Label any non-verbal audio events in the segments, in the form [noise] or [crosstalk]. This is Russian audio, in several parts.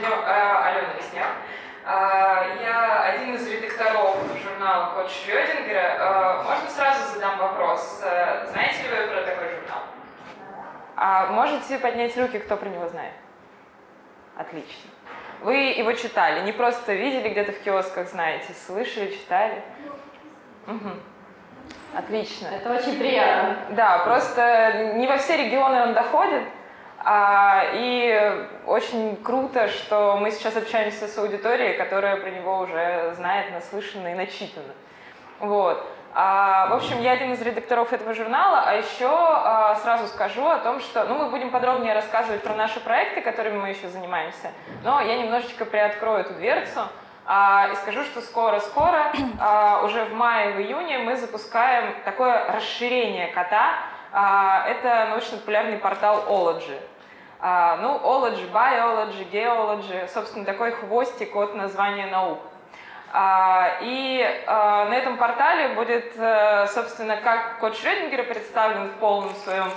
сегодня э, Алена Весняк. Э, я один из редакторов журнала «Код Шрёдингера». Э, можно сразу задам вопрос? Знаете ли вы про такой журнал? А можете поднять руки, кто про него знает? Отлично. Вы его читали, не просто видели где-то в киосках, знаете, слышали, читали? Угу. Отлично. Это очень приятно. Да, просто не во все регионы он доходит, и очень круто, что мы сейчас общаемся с аудиторией, которая про него уже знает, наслышана и начитана. Вот. А, в общем, я один из редакторов этого журнала, а еще а, сразу скажу о том, что ну, мы будем подробнее рассказывать про наши проекты, которыми мы еще занимаемся, но я немножечко приоткрою эту дверцу а, и скажу, что скоро-скоро, а, уже в мае, в июне мы запускаем такое расширение кота. А, это научно-популярный портал Ology. А, ну, Ology, Biology, Geology, собственно, такой хвостик от названия наук. А, и на этом портале будет, э, собственно, как код Шрёдингера представлен в полном своем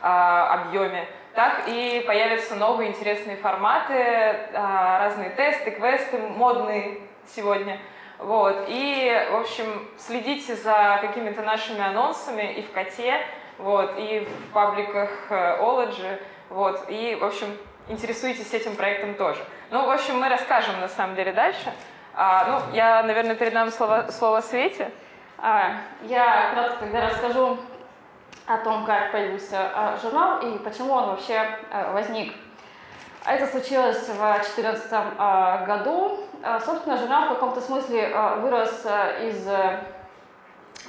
объеме, так и появятся новые интересные форматы, разные тесты, квесты модные сегодня. Вот. И, в общем, следите за какими-то нашими анонсами и в коте, вот, и в пабликах Ology. Вот, и, в общем, интересуйтесь этим проектом тоже. Ну, в общем, мы расскажем, на самом деле, дальше. А, ну, я, наверное, передам слово, слово Свете. А, я кратко тогда расскажу о том, как появился а, журнал и почему он вообще а, возник. Это случилось в 2014 а, году. А, собственно, журнал в каком-то смысле а, вырос а, из а,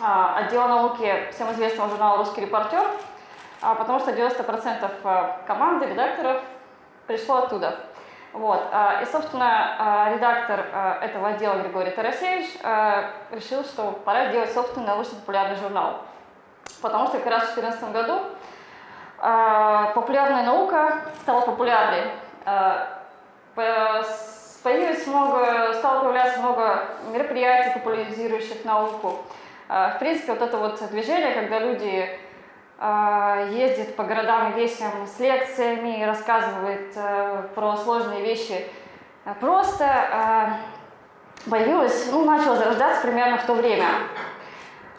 отдела науки всем известного журнала «Русский репортер», а, потому что 90% э, команды редакторов пришло оттуда. Вот. А, и, собственно, а, редактор этого отдела Григорий Тарасевич решил, что пора сделать собственный научно-популярный журнал. Потому что как раз в 2014 году популярная наука стала популярной. Появилось много, стало появляться много мероприятий, популяризирующих науку. В принципе, вот это вот движение, когда люди а, ездит по городам и весям с лекциями, рассказывает э, про сложные вещи. Просто появилась, ну, начала зарождаться примерно в то время.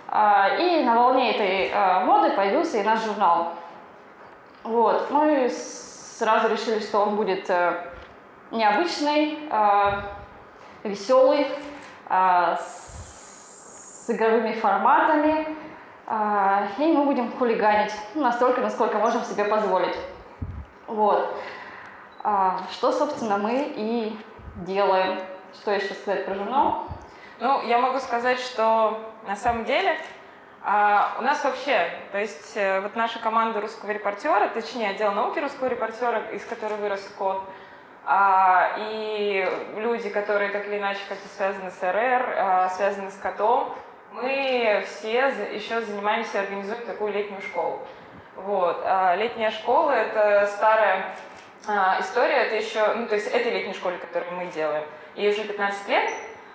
А, и на волне этой а, моды появился и наш журнал. Вот. Мы сразу решили, что он будет э, необычный, веселый, с игровыми форматами, а, и мы будем хулиганить настолько, насколько можем себе позволить. Вот. А, что, собственно, мы и делаем. Что еще сказать про журнал? Ну, я могу сказать, что на самом деле а, у нас вообще, то есть э, вот наша команда русского репортера, точнее отдел науки русского репортера, из которой вырос код, и люди, которые так или иначе как-то связаны с РР, связаны с котом, мы все еще занимаемся, организуем такую летнюю школу. Вот. А летняя школа – это старая а, история, это еще, ну, то есть этой летней школе, которую мы делаем, ей уже 15 лет,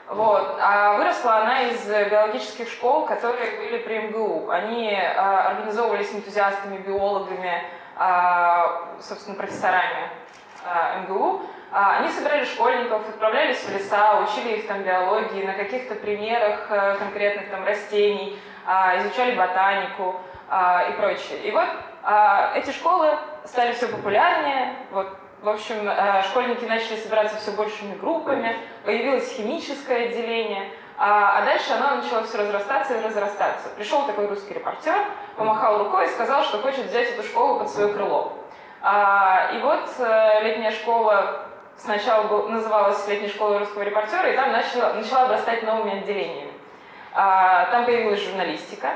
вот. А выросла она из биологических школ, которые были при МГУ. Они а, организовывались энтузиастами, биологами, а, собственно, профессорами а, МГУ. А, они собирали школьников, отправлялись в леса, учили их там биологии, на каких-то примерах э, конкретных там растений, а, изучали ботанику а, и прочее. И вот эти школы стали все популярнее, вот в общем, э, школьники начали собираться все большими группами, появилось химическое отделение, а, дальше оно начало все разрастаться и разрастаться. Пришел такой русский репортер, помахал рукой и сказал, что хочет взять эту школу под свое крыло. И вот э, летняя школа сначала называлась летняя школа русского репортера, и там начала, начала обрастать новыми отделениями. А, там появилась журналистика.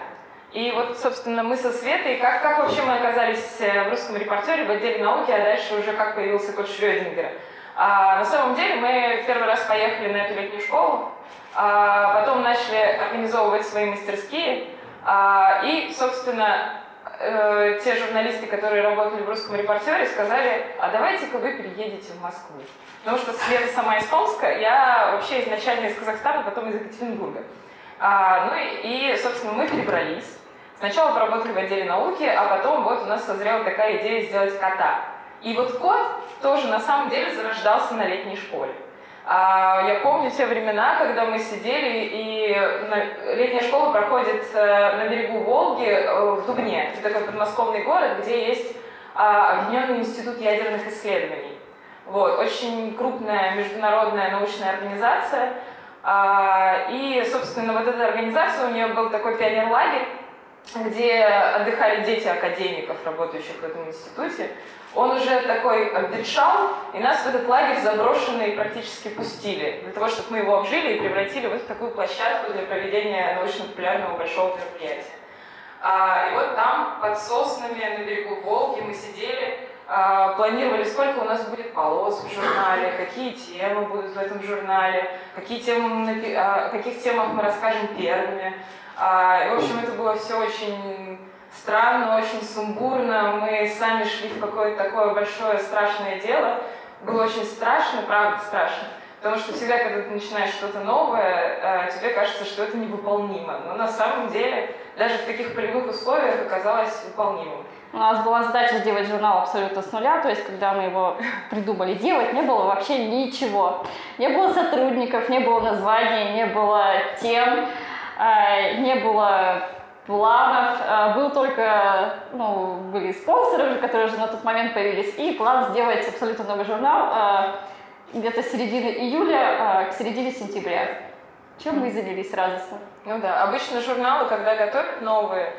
И вот, собственно, мы со Светой, как, как вообще мы оказались э, в русском репортере, в отделе науки, а дальше уже как появился код Шрёдингера. А, на самом деле мы первый раз поехали на эту летнюю школу, а, потом начали организовывать свои мастерские, а, и, собственно, э, те журналисты, которые работали в русском репортере, сказали, а давайте-ка вы переедете в Москву. Потому что Света сама из Томска, я вообще изначально из Казахстана, потом из Екатеринбурга. А, ну и, и, собственно, мы перебрались. Сначала поработали в отделе науки, а потом вот у нас созрела такая идея сделать кота. И вот кот тоже на самом деле зарождался на летней школе. А, я помню те времена, когда мы сидели, и летняя школа проходит э, на берегу Волги э, в Дубне. Это такой подмосковный город, где есть а, Объединенный институт ядерных исследований. Вот, очень крупная международная научная организация. А, и, собственно, вот эта организация, у нее был такой пионер-лагерь, где отдыхали дети академиков, работающих в этом институте. Он уже такой обветшал, и нас в этот лагерь заброшенный практически пустили, для того, чтобы мы его обжили и превратили в вот такую площадку для проведения научно-популярного большого мероприятия. А, и вот там, под соснами на берегу Волги, мы сидели, а, планировали, сколько у нас будет полос в журнале, какие темы будут в этом журнале, какие темы, о каких темах мы расскажем первыми. А, и, в общем, это было все очень странно, очень сумбурно. Мы сами шли в какое-то такое большое страшное дело. Было очень страшно, правда страшно. Потому что всегда, когда ты начинаешь что-то новое, а, тебе кажется, что это невыполнимо. Но на самом деле, даже в таких полевых условиях оказалось выполнимым. У нас была задача сделать журнал абсолютно с нуля, то есть когда мы его [laughs] придумали делать, не было вообще ничего. Не было сотрудников, не было названий, не было тем, а, не было планов, а, был только, ну, были спонсоры, которые уже на тот момент появились, и план сделать абсолютно новый журнал а, где-то с середины июля к середине сентября. Чем мы занялись радостно? Ну да, обычно журналы, когда готовят новые,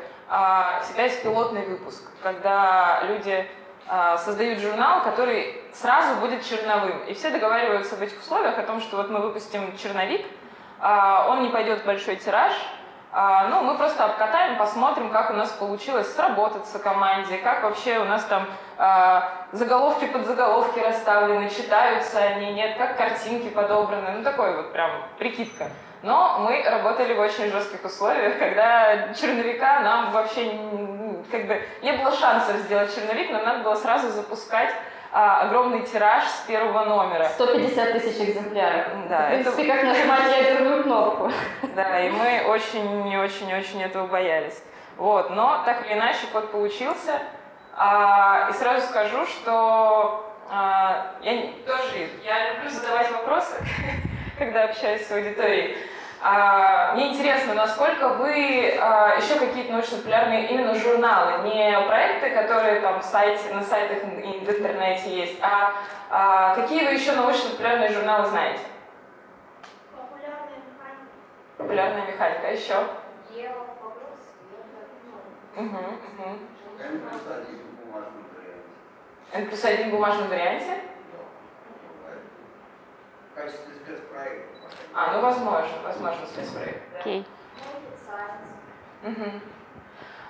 всегда есть пилотный выпуск, когда люди создают журнал, который сразу будет черновым. И все договариваются в этих условиях о том, что вот мы выпустим черновик, он не пойдет в большой тираж, а, ну, мы просто обкатаем, посмотрим, как у нас получилось сработаться команде, как вообще у нас там а, заголовки под заголовки расставлены, читаются они, нет, как картинки подобраны, ну, такой вот прям прикидка. Но мы работали в очень жестких условиях, когда черновика нам вообще как бы не было шансов сделать черновик, нам надо было сразу запускать а, огромный тираж с первого номера. 150 тысяч экземпляров. Да, в принципе, это... как нажимать ядерную кнопку. Да, и мы очень-очень-очень этого боялись. Вот, но так или иначе код получился. А, и сразу скажу, что а, я тоже я люблю задавать вопросы, [laughs] когда общаюсь с аудиторией. А, мне интересно, насколько вы а, еще какие-то научно-популярные именно журналы, не проекты, которые там в сайте, на сайтах и в интернете есть, а, а какие вы еще научно-популярные журналы знаете? Популярная механика. Популярная механика, а еще? Ева, Угу, угу. N плюс один в бумажном варианте? В качестве спецпроекта. А, ну возможно, возможно, спецпроект. Окей. Okay. Угу.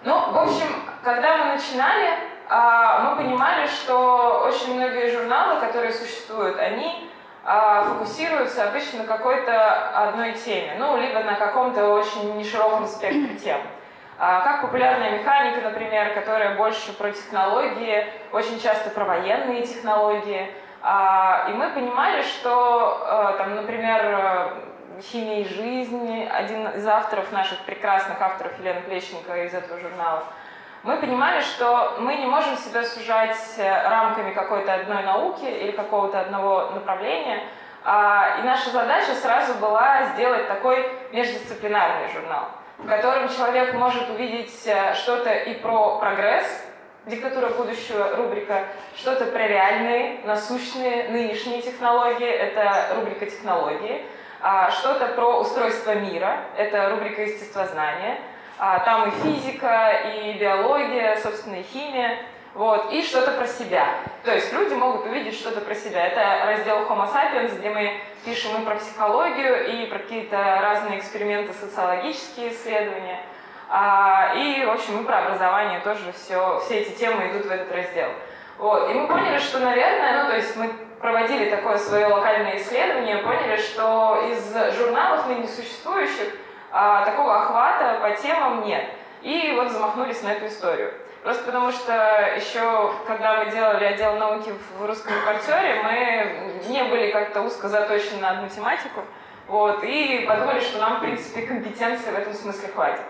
Ну, в общем, когда мы начинали, а, мы понимали, что очень многие журналы, которые существуют, они а, фокусируются обычно на какой-то одной теме, ну, либо на каком-то очень нешироком спектре тем. А, как популярная механика, например, которая больше про технологии, очень часто про военные технологии – и мы понимали, что, э, там, например, э, «Химия и жизнь», один из авторов наших прекрасных авторов Елена Плещенко из этого журнала, мы понимали, что мы не можем себя сужать э, рамками какой-то одной науки или какого-то одного направления, а, и наша задача сразу была сделать такой междисциплинарный журнал, в котором человек может увидеть что-то и про прогресс, Диктатура будущего рубрика что-то про реальные, насущные, нынешние технологии, это рубрика технологии. А, что-то про устройство мира, это рубрика естествознания. А, там и физика, и биология, собственно, и химия. Вот, и что-то про себя. То есть люди могут увидеть что-то про себя. Это раздел Homo sapiens, где мы пишем и про психологию, и про какие-то разные эксперименты, социологические исследования. А, и, в общем, и про образование тоже все, все эти темы идут в этот раздел. Вот. И мы поняли, что, наверное, ну, то есть мы проводили такое свое локальное исследование, поняли, что из журналов ныне существующих а, такого охвата по темам нет. И вот замахнулись на эту историю. Просто потому что еще, когда мы делали отдел науки в русском репортере, мы не были как-то узко заточены на одну тематику. Вот, и подумали, что нам, в принципе, компетенции в этом смысле хватит.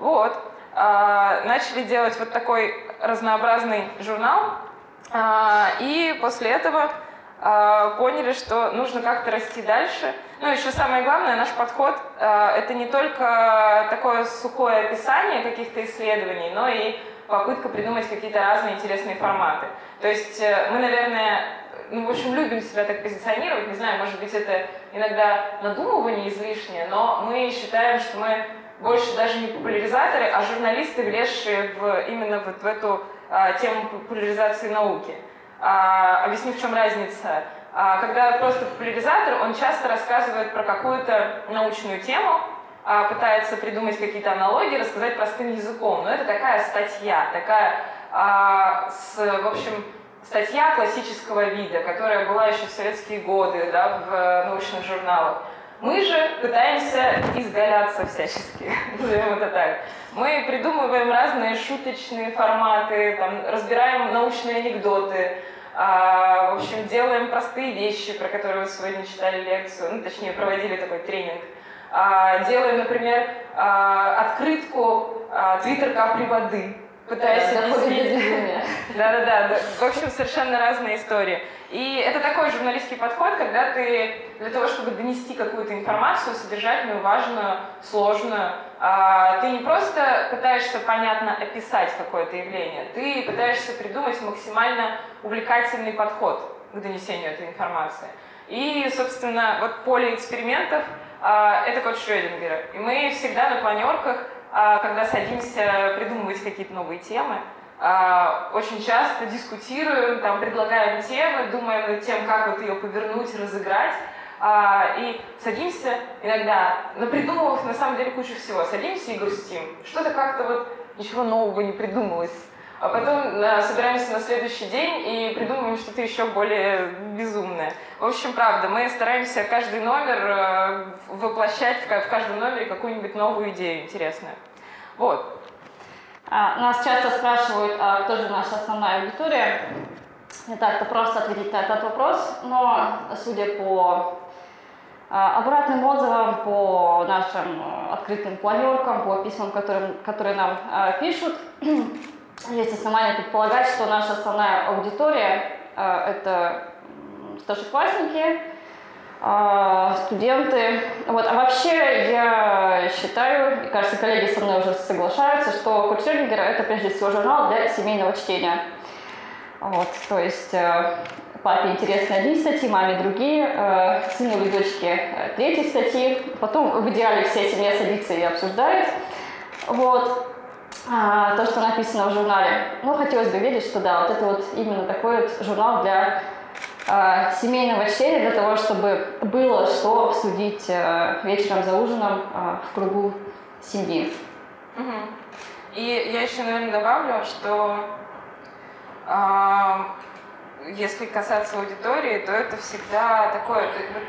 Вот. А, начали делать вот такой разнообразный журнал. А, и после этого а, поняли, что нужно как-то расти дальше. Ну, еще самое главное, наш подход это не только такое сухое описание каких-то исследований, но и попытка придумать какие-то разные интересные форматы. То есть э, мы, наверное, ну, в общем, любим себя так позиционировать, не знаю, может быть, это иногда надумывание излишнее, но мы считаем, что мы больше даже не популяризаторы, а журналисты, влезшие в, именно вот в эту а, тему популяризации науки. А, объясню, в чем разница. А, когда просто популяризатор, он часто рассказывает про какую-то научную тему, а, пытается придумать какие-то аналогии, рассказать простым языком. Но это такая статья, такая, а, с, в общем, статья классического вида, которая была еще в советские годы да, в э, научных журналах. Мы же пытаемся изгаляться всячески, [laughs] назовем это так. Мы придумываем разные шуточные форматы, там, разбираем научные анекдоты, а, в общем, делаем простые вещи, про которые вы сегодня читали лекцию, ну, точнее, проводили такой тренинг. А, делаем, например, а, открытку а, «Твиттер капли воды», пытаясь объяснить. Да-да-да, [laughs] да. в общем, совершенно разные истории. И это такой журналистский подход, когда ты для того, чтобы донести какую-то информацию, содержательную, важную, сложную, а, ты не просто пытаешься понятно описать какое-то явление, ты пытаешься придумать максимально увлекательный подход к донесению этой информации. И, собственно, вот поле экспериментов а, это код Шрёдингера. И мы всегда на планерках, а, когда садимся придумывать какие-то новые темы, очень часто дискутируем, там, предлагаем темы, думаем над тем, как вот ее повернуть, разыграть. А, и садимся иногда, напридумывав на самом деле кучу всего, садимся и грустим. Что-то как-то вот ничего нового не придумалось. А потом а, собираемся на следующий день и придумываем что-то еще более безумное. В общем, правда, мы стараемся каждый номер э, воплощать в каждом номере какую-нибудь новую идею интересную. Вот. А, Нас часто спрашивают, а кто же наша основная аудитория. Не так-то просто ответить на этот вопрос, но судя по а, обратным отзывам, по нашим а, открытым планеркам, по письмам, которым, которые нам а, пишут, [clears throat] есть основания предполагать, что наша основная аудитория это старшеклассники, студенты. Вот. А вообще я считаю, и кажется, коллеги со мной уже соглашаются, что Курс Шрёдингера это прежде всего журнал для семейного чтения. Вот, то есть э, папе интересны одни статьи, маме другие, э, сыну или дочке э, третьи статьи. Потом в идеале вся семья садится и обсуждает. Вот. А, то, что написано в журнале. Ну, хотелось бы верить, что да, вот это вот именно такой вот журнал для э, семейного чтения, для того, чтобы было что обсудить э, вечером за ужином э, в кругу семьи. Мгм. И я еще, наверное, добавлю, что а, если касаться аудитории, то это всегда такое, как бы,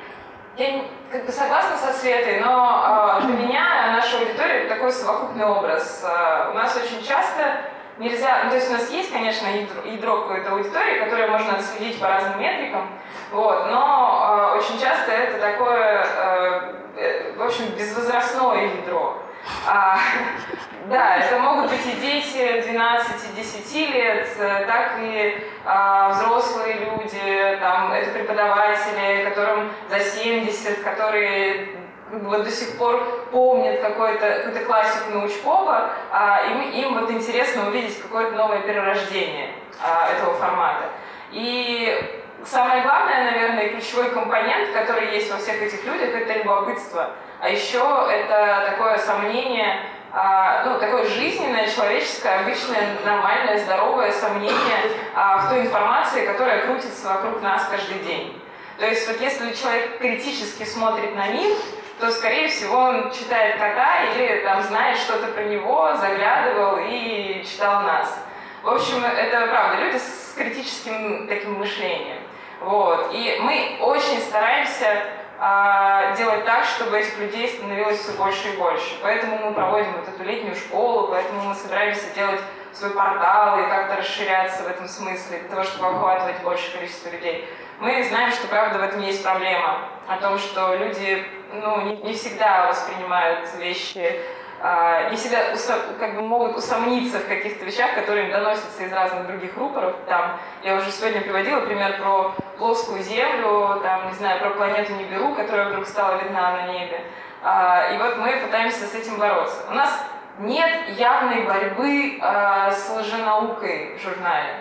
я как бы согласна со Светой, но а, для меня наша аудитория такой совокупный образ. А, у нас очень часто нельзя, ну, то есть у нас есть, конечно, ядро, ядро какой-то аудитории, которое можно отследить по разным метрикам, вот, но а, очень часто это такое, э, э, в общем, безвозрастное ядро. А, [laughs] да, это могут быть и дети 12-10 лет, э, так и а, взрослые люди, там, это преподаватели, которым за 70, которые вот до сих пор помнят какой-то, какую-то классику научпопа, а, им, им вот интересно увидеть какое-то новое перерождение а, этого формата. И самое главное, наверное, ключевой компонент, который есть во всех этих людях, это любопытство. А еще это такое сомнение, а, ну, такое жизненное, человеческое, обычное, нормальное, здоровое сомнение а, в той информации, которая крутится вокруг нас каждый день. То есть вот если человек критически смотрит на мир, то, скорее всего, он читает кота или там знает что-то про него, заглядывал и читал нас. В общем, это правда, люди с критическим таким мышлением. Вот. И мы очень стараемся а, делать так, чтобы этих людей становилось все больше и больше. Поэтому мы проводим вот эту летнюю школу, поэтому мы собираемся делать свой портал и как-то расширяться в этом смысле, для того, чтобы охватывать большее количество людей. Мы знаем, что правда в этом есть проблема, о том, что люди ну, не, не всегда воспринимают вещи а, не всегда как бы могут усомниться в каких-то вещах, которые им доносятся из разных других рупоров. Там, я уже сегодня приводила пример про плоскую Землю, там, не знаю, про планету Нибиру, которая вдруг стала видна на небе. А, и вот мы пытаемся с этим бороться. У нас нет явной борьбы с лженаукой в журнале.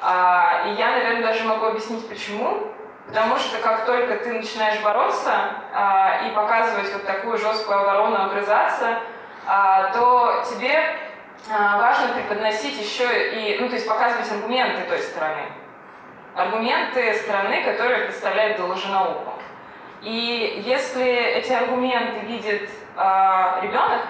И я, наверное, даже могу объяснить, почему. Потому что как только ты начинаешь бороться и показывать вот такую жесткую оборону, огрызаться, а, то тебе а, важно преподносить еще и, ну, то есть показывать аргументы той стороны. Аргументы стороны, которые представляют лженауку. И если эти аргументы видит э, ребенок,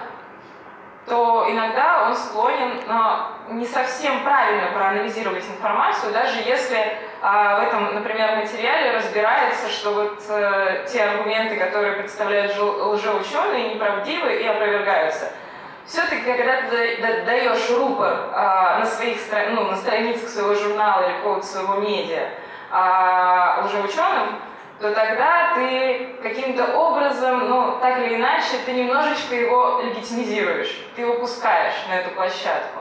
то иногда он склонен э, не совсем правильно проанализировать информацию, даже если э, в этом, например, материале разбирается, что вот э, те аргументы, которые представляют лжеученые, неправдивы и опровергаются. Все-таки, когда ты даешь рупор э, на своих ну, на страницах своего журнала или какого-то своего медиа э, лжеученым, то тогда ты каким-то образом, ну, так или иначе, ты немножечко его легитимизируешь, ты его пускаешь на эту площадку.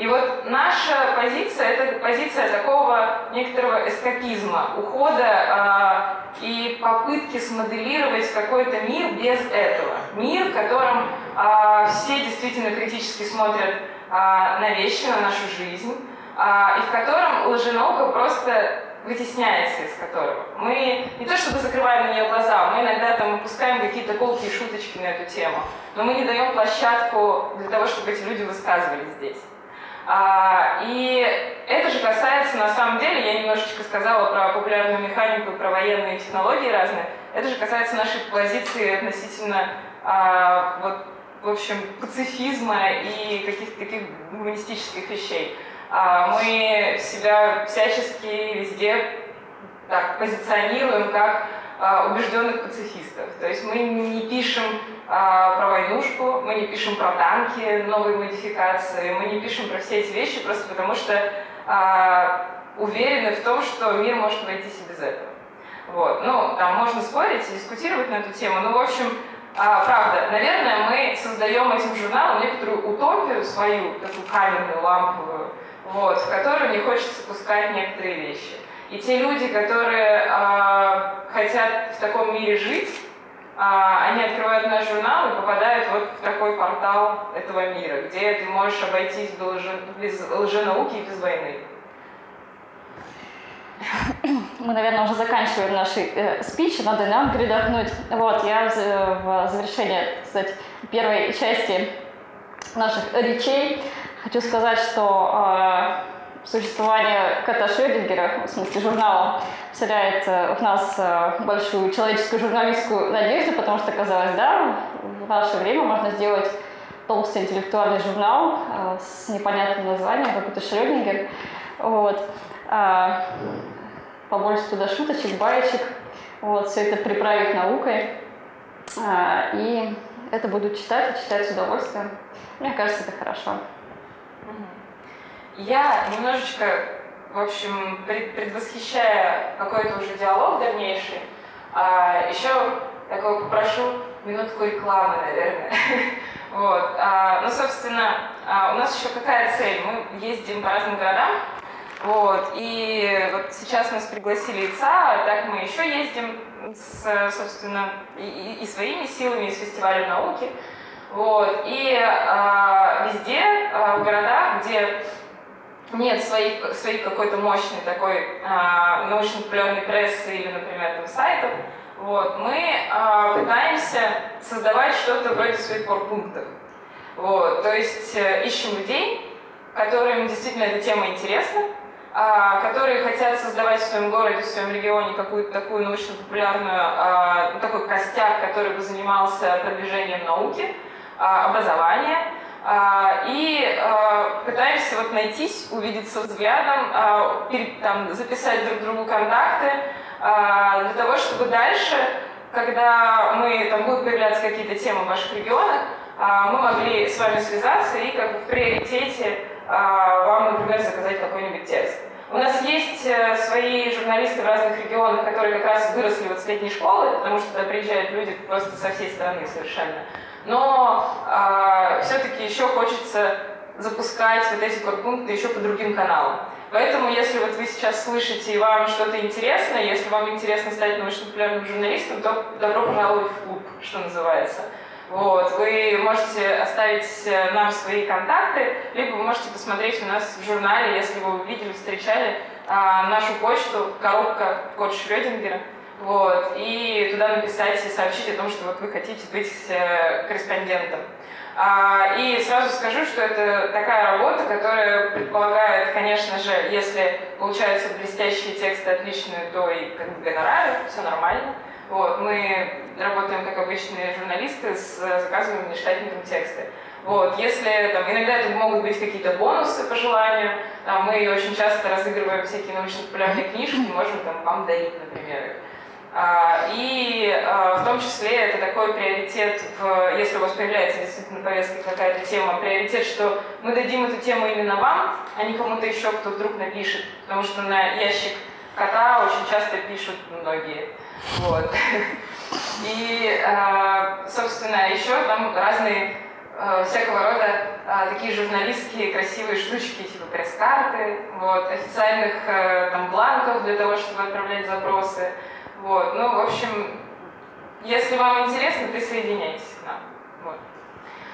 И вот наша позиция – это позиция такого некоторого эскапизма, ухода э, и попытки смоделировать какой-то мир без этого. Мир, в котором э, все действительно критически смотрят э, на вещи, на нашу жизнь, э, и в котором лженаука просто вытесняется из которого. Мы не то чтобы закрываем на нее глаза, мы иногда там выпускаем какие-то колки и шуточки на эту тему, но мы не даем площадку для того, чтобы эти люди высказывались здесь. А, и это же касается, на самом деле, я немножечко сказала про популярную механику, про военные технологии разные, это же касается нашей позиции относительно а, вот, в общем, пацифизма и каких-то таких гуманистических вещей. А, мы себя всячески везде так позиционируем как убежденных пацифистов. То есть мы не пишем про войнушку, мы не пишем про танки, новые модификации, мы не пишем про все эти вещи просто потому, что уверены в том, что мир может обойтись и без этого. Вот. Ну, там можно спорить и дискутировать на эту тему, но, в общем, а, правда, наверное, мы создаем этим журналом некоторую утопию свою, такую каменную, ламповую, вот, в которую не хочется пускать некоторые вещи. И те люди, которые э, хотят в таком мире жить, они открывают наш журнал и попадают вот в такой портал этого мира, где ты можешь обойтись без, лжи, без лженауки и без войны. Мы, наверное, уже заканчиваем наши э, спичи, надо нам передохнуть. Вот, я в завершение, кстати, первой части наших речей хочу сказать, что э, существование кота Шрёдингера, в смысле журнала, вселяет в нас э, большую человеческую журналистскую надежду, потому что казалось, да, в наше время можно сделать толстый интеллектуальный журнал э, с непонятным названием, как это Шрёдингер. Вот. Побольше туда шуточек, баечек. Вот, все это приправить наукой. И это будут читать и читать с удовольствием. Мне кажется, это хорошо. Я немножечко, в общем, предвосхищая какой-то уже диалог дальнейший, а, еще такого попрошу минутку рекламы, наверное. [laughs] Вот. А, ну, собственно, а, у нас еще какая цель? Мы ездим по разным городам, вот, и вот сейчас нас пригласили ИЦА, а так мы еще ездим, с, собственно, и, и своими силами, и с фестивалем науки. Вот, и э, везде, э, в городах, где нет своей, своей какой-то мощной такой э, научно-популярной прессы или, например, там, сайтов, вот, мы э, пытаемся создавать что-то вроде своих корпунктов. Вот, то есть э, ищем людей, которым действительно эта тема интересна, э, которые хотят создавать в своем городе, в своем регионе какую-то такую научно-популярную, э, такой костяк, который бы занимался продвижением науки, э, образования, а, и а, пытаемся вот найтись, увидеться взглядом, а, там, записать друг другу контакты, для того, чтобы дальше, когда мы, там будут появляться какие-то темы в ваших регионах, мы могли с вами связаться и как в приоритете вам, например, заказать какой-нибудь текст. У нас есть э, свои журналисты в разных регионах, которые как раз выросли вот с летней школы, потому что туда приезжают люди просто со всей страны совершенно. Но все-таки еще хочется запускать вот эти подпункты еще по другим каналам. Поэтому, если вот вы сейчас слышите и вам что-то интересно, если вам интересно стать научно-популярным журналистом, то добро пожаловать в клуб, что называется. Вот. Вы можете оставить э, нам свои контакты, либо вы можете посмотреть у нас в журнале, если вы увидели, встречали а, нашу почту, коробка код Шрёдингера, вот, и туда написать и сообщить о том, что вот вы хотите быть э, корреспондентом. А, и сразу скажу, что это такая работа, которая предполагает, конечно же, если получаются блестящие тексты отличные, то и как бы гонорары, все нормально. Вот, мы работаем как обычные журналисты, с, заказываем нештатником тексты. Вот, если там, иногда это могут быть какие-то бонусы по желанию, там, мы очень часто разыгрываем всякие научно-популярные книжки, можем там вам дарить, например, их. А, и а, в том числе это такой приоритет, в, если у вас появляется действительно на повестке какая-то тема, приоритет, что мы дадим эту тему именно вам, а не кому-то еще, кто вдруг напишет, потому что на ящик кота очень часто пишут многие. Вот. [laughs] И, а, собственно, еще там разные всякого рода такие журналистские красивые штучки, типа пресс-карты, вот, официальных э, там бланков для того, чтобы отправлять запросы, вот, ну, в общем, если вам интересно, присоединяйтесь к нам. Вот.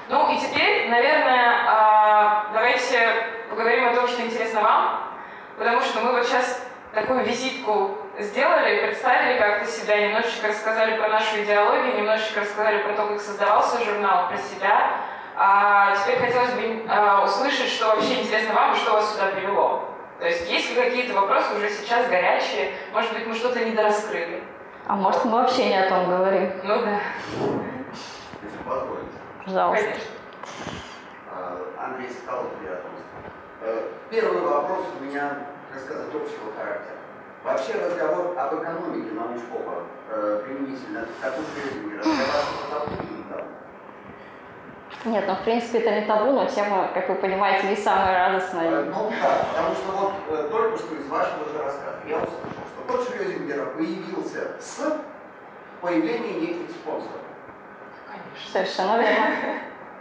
Ну и теперь, наверное, а, давайте поговорим о том, что интересно вам, потому что мы вот сейчас такую визитку сделали, представили как-то себя, немножечко рассказали про нашу идеологию, немножечко рассказали про то, как создавался журнал, про себя. А теперь хотелось бы а, услышать, что вообще интересно вам и что вас сюда привело. То есть есть ли какие-то вопросы уже сейчас горячие? Может быть, мы что-то недораскрыли? А может, мы вообще не о том говорим? Ну да. Если позволите. Пожалуйста. Конечно. А, Андрей Скалов, Приятновск. Э, Первый вопрос у меня, так сказать, общего характера. Вообще разговор об экономике научпопа э, применительно к или не нет, ну в принципе это не табу, но тема, как вы понимаете, не самая радостная. Э, Ну да, потому что вот э, только что из вашего же рассказа я услышал, что код Шрёдингера появился с появлением неких спонсоров. Совершенно верно.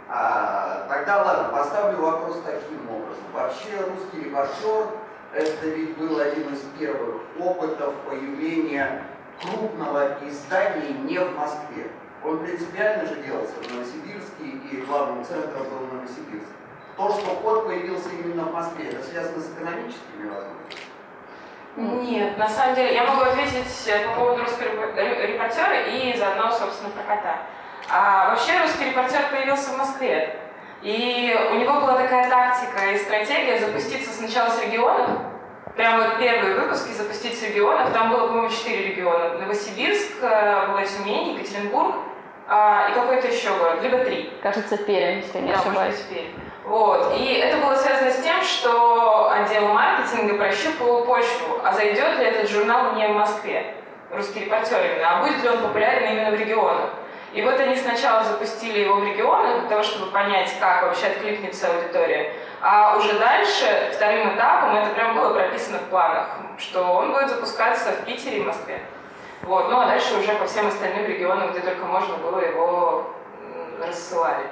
А, тогда ладно, поставлю вопрос таким образом. Вообще русский репортер это ведь был один из первых опытов появления крупного издания не в Москве. Он принципиально же делался в Новосибирске, и главным центром был Новосибирск. То, что код появился именно в Москве, это связано с экономическими возможностями? Нет, на самом деле, я могу ответить э, по поводу русского репортера и заодно, собственно, про кота. А, вообще русский репортер появился в Москве. И у него была такая тактика и стратегия запуститься сначала с регионов, прям вот первые выпуски запустить с регионов, там было, по-моему, четыре региона. Новосибирск, э, была Тюмень, Екатеринбург, а, и какой-то еще город, либо три. Кажется, Пермь, если не да, ошибаюсь. Пермь. Вот. И это было связано с тем, что отдел маркетинга прощупывал почву, а зайдет ли этот журнал не в Москве, русский репортер именно, а будет ли он популярен именно в регионах. И вот они сначала запустили его в регионы для того, чтобы понять, как вообще откликнется аудитория. А уже дальше, вторым этапом, это прям было прописано в планах, что он будет запускаться в Питере и Москве. Вот. Ну а дальше уже по всем остальным регионам, где только можно было, его рассылали.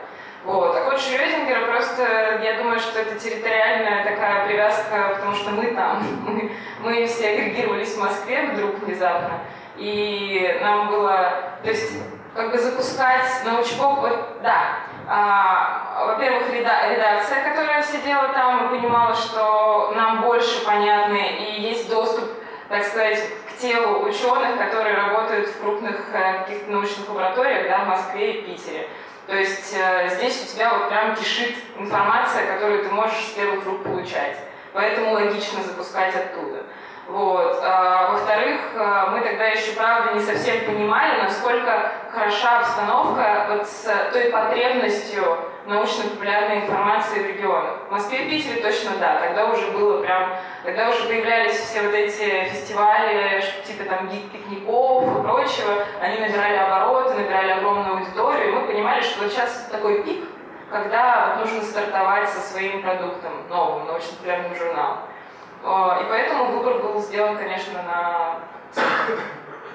Вот. А код Шрёдингера просто, я думаю, что это территориальная такая привязка, потому что мы там. [laughs] Мы, все агрегировались в Москве вдруг внезапно. И нам было, то есть, как бы запускать научпоп, вот, да. А, во-первых, редакция, которая сидела там, понимала, что нам больше понятны и есть доступ, так сказать, телу ученых, которые работают в крупных э, каких-то научных лабораториях да, в Москве и Питере. То есть э, здесь у тебя вот прям кишит информация, которую ты можешь с первых рук получать. Поэтому логично запускать оттуда. Вот. А, во-вторых, э, мы тогда еще, правда, не совсем понимали, насколько хороша обстановка вот с той потребностью научно-популярной информации в регионах. В Москве и Питере точно да, тогда уже было прям, тогда уже появлялись все вот эти фестивали, типа там гид-пикников и прочего, они набирали обороты, набирали огромную аудиторию, и мы понимали, что вот сейчас такой пик, когда нужно стартовать со своим продуктом, новым научно-популярным журналом. И поэтому выбор был сделан, конечно, на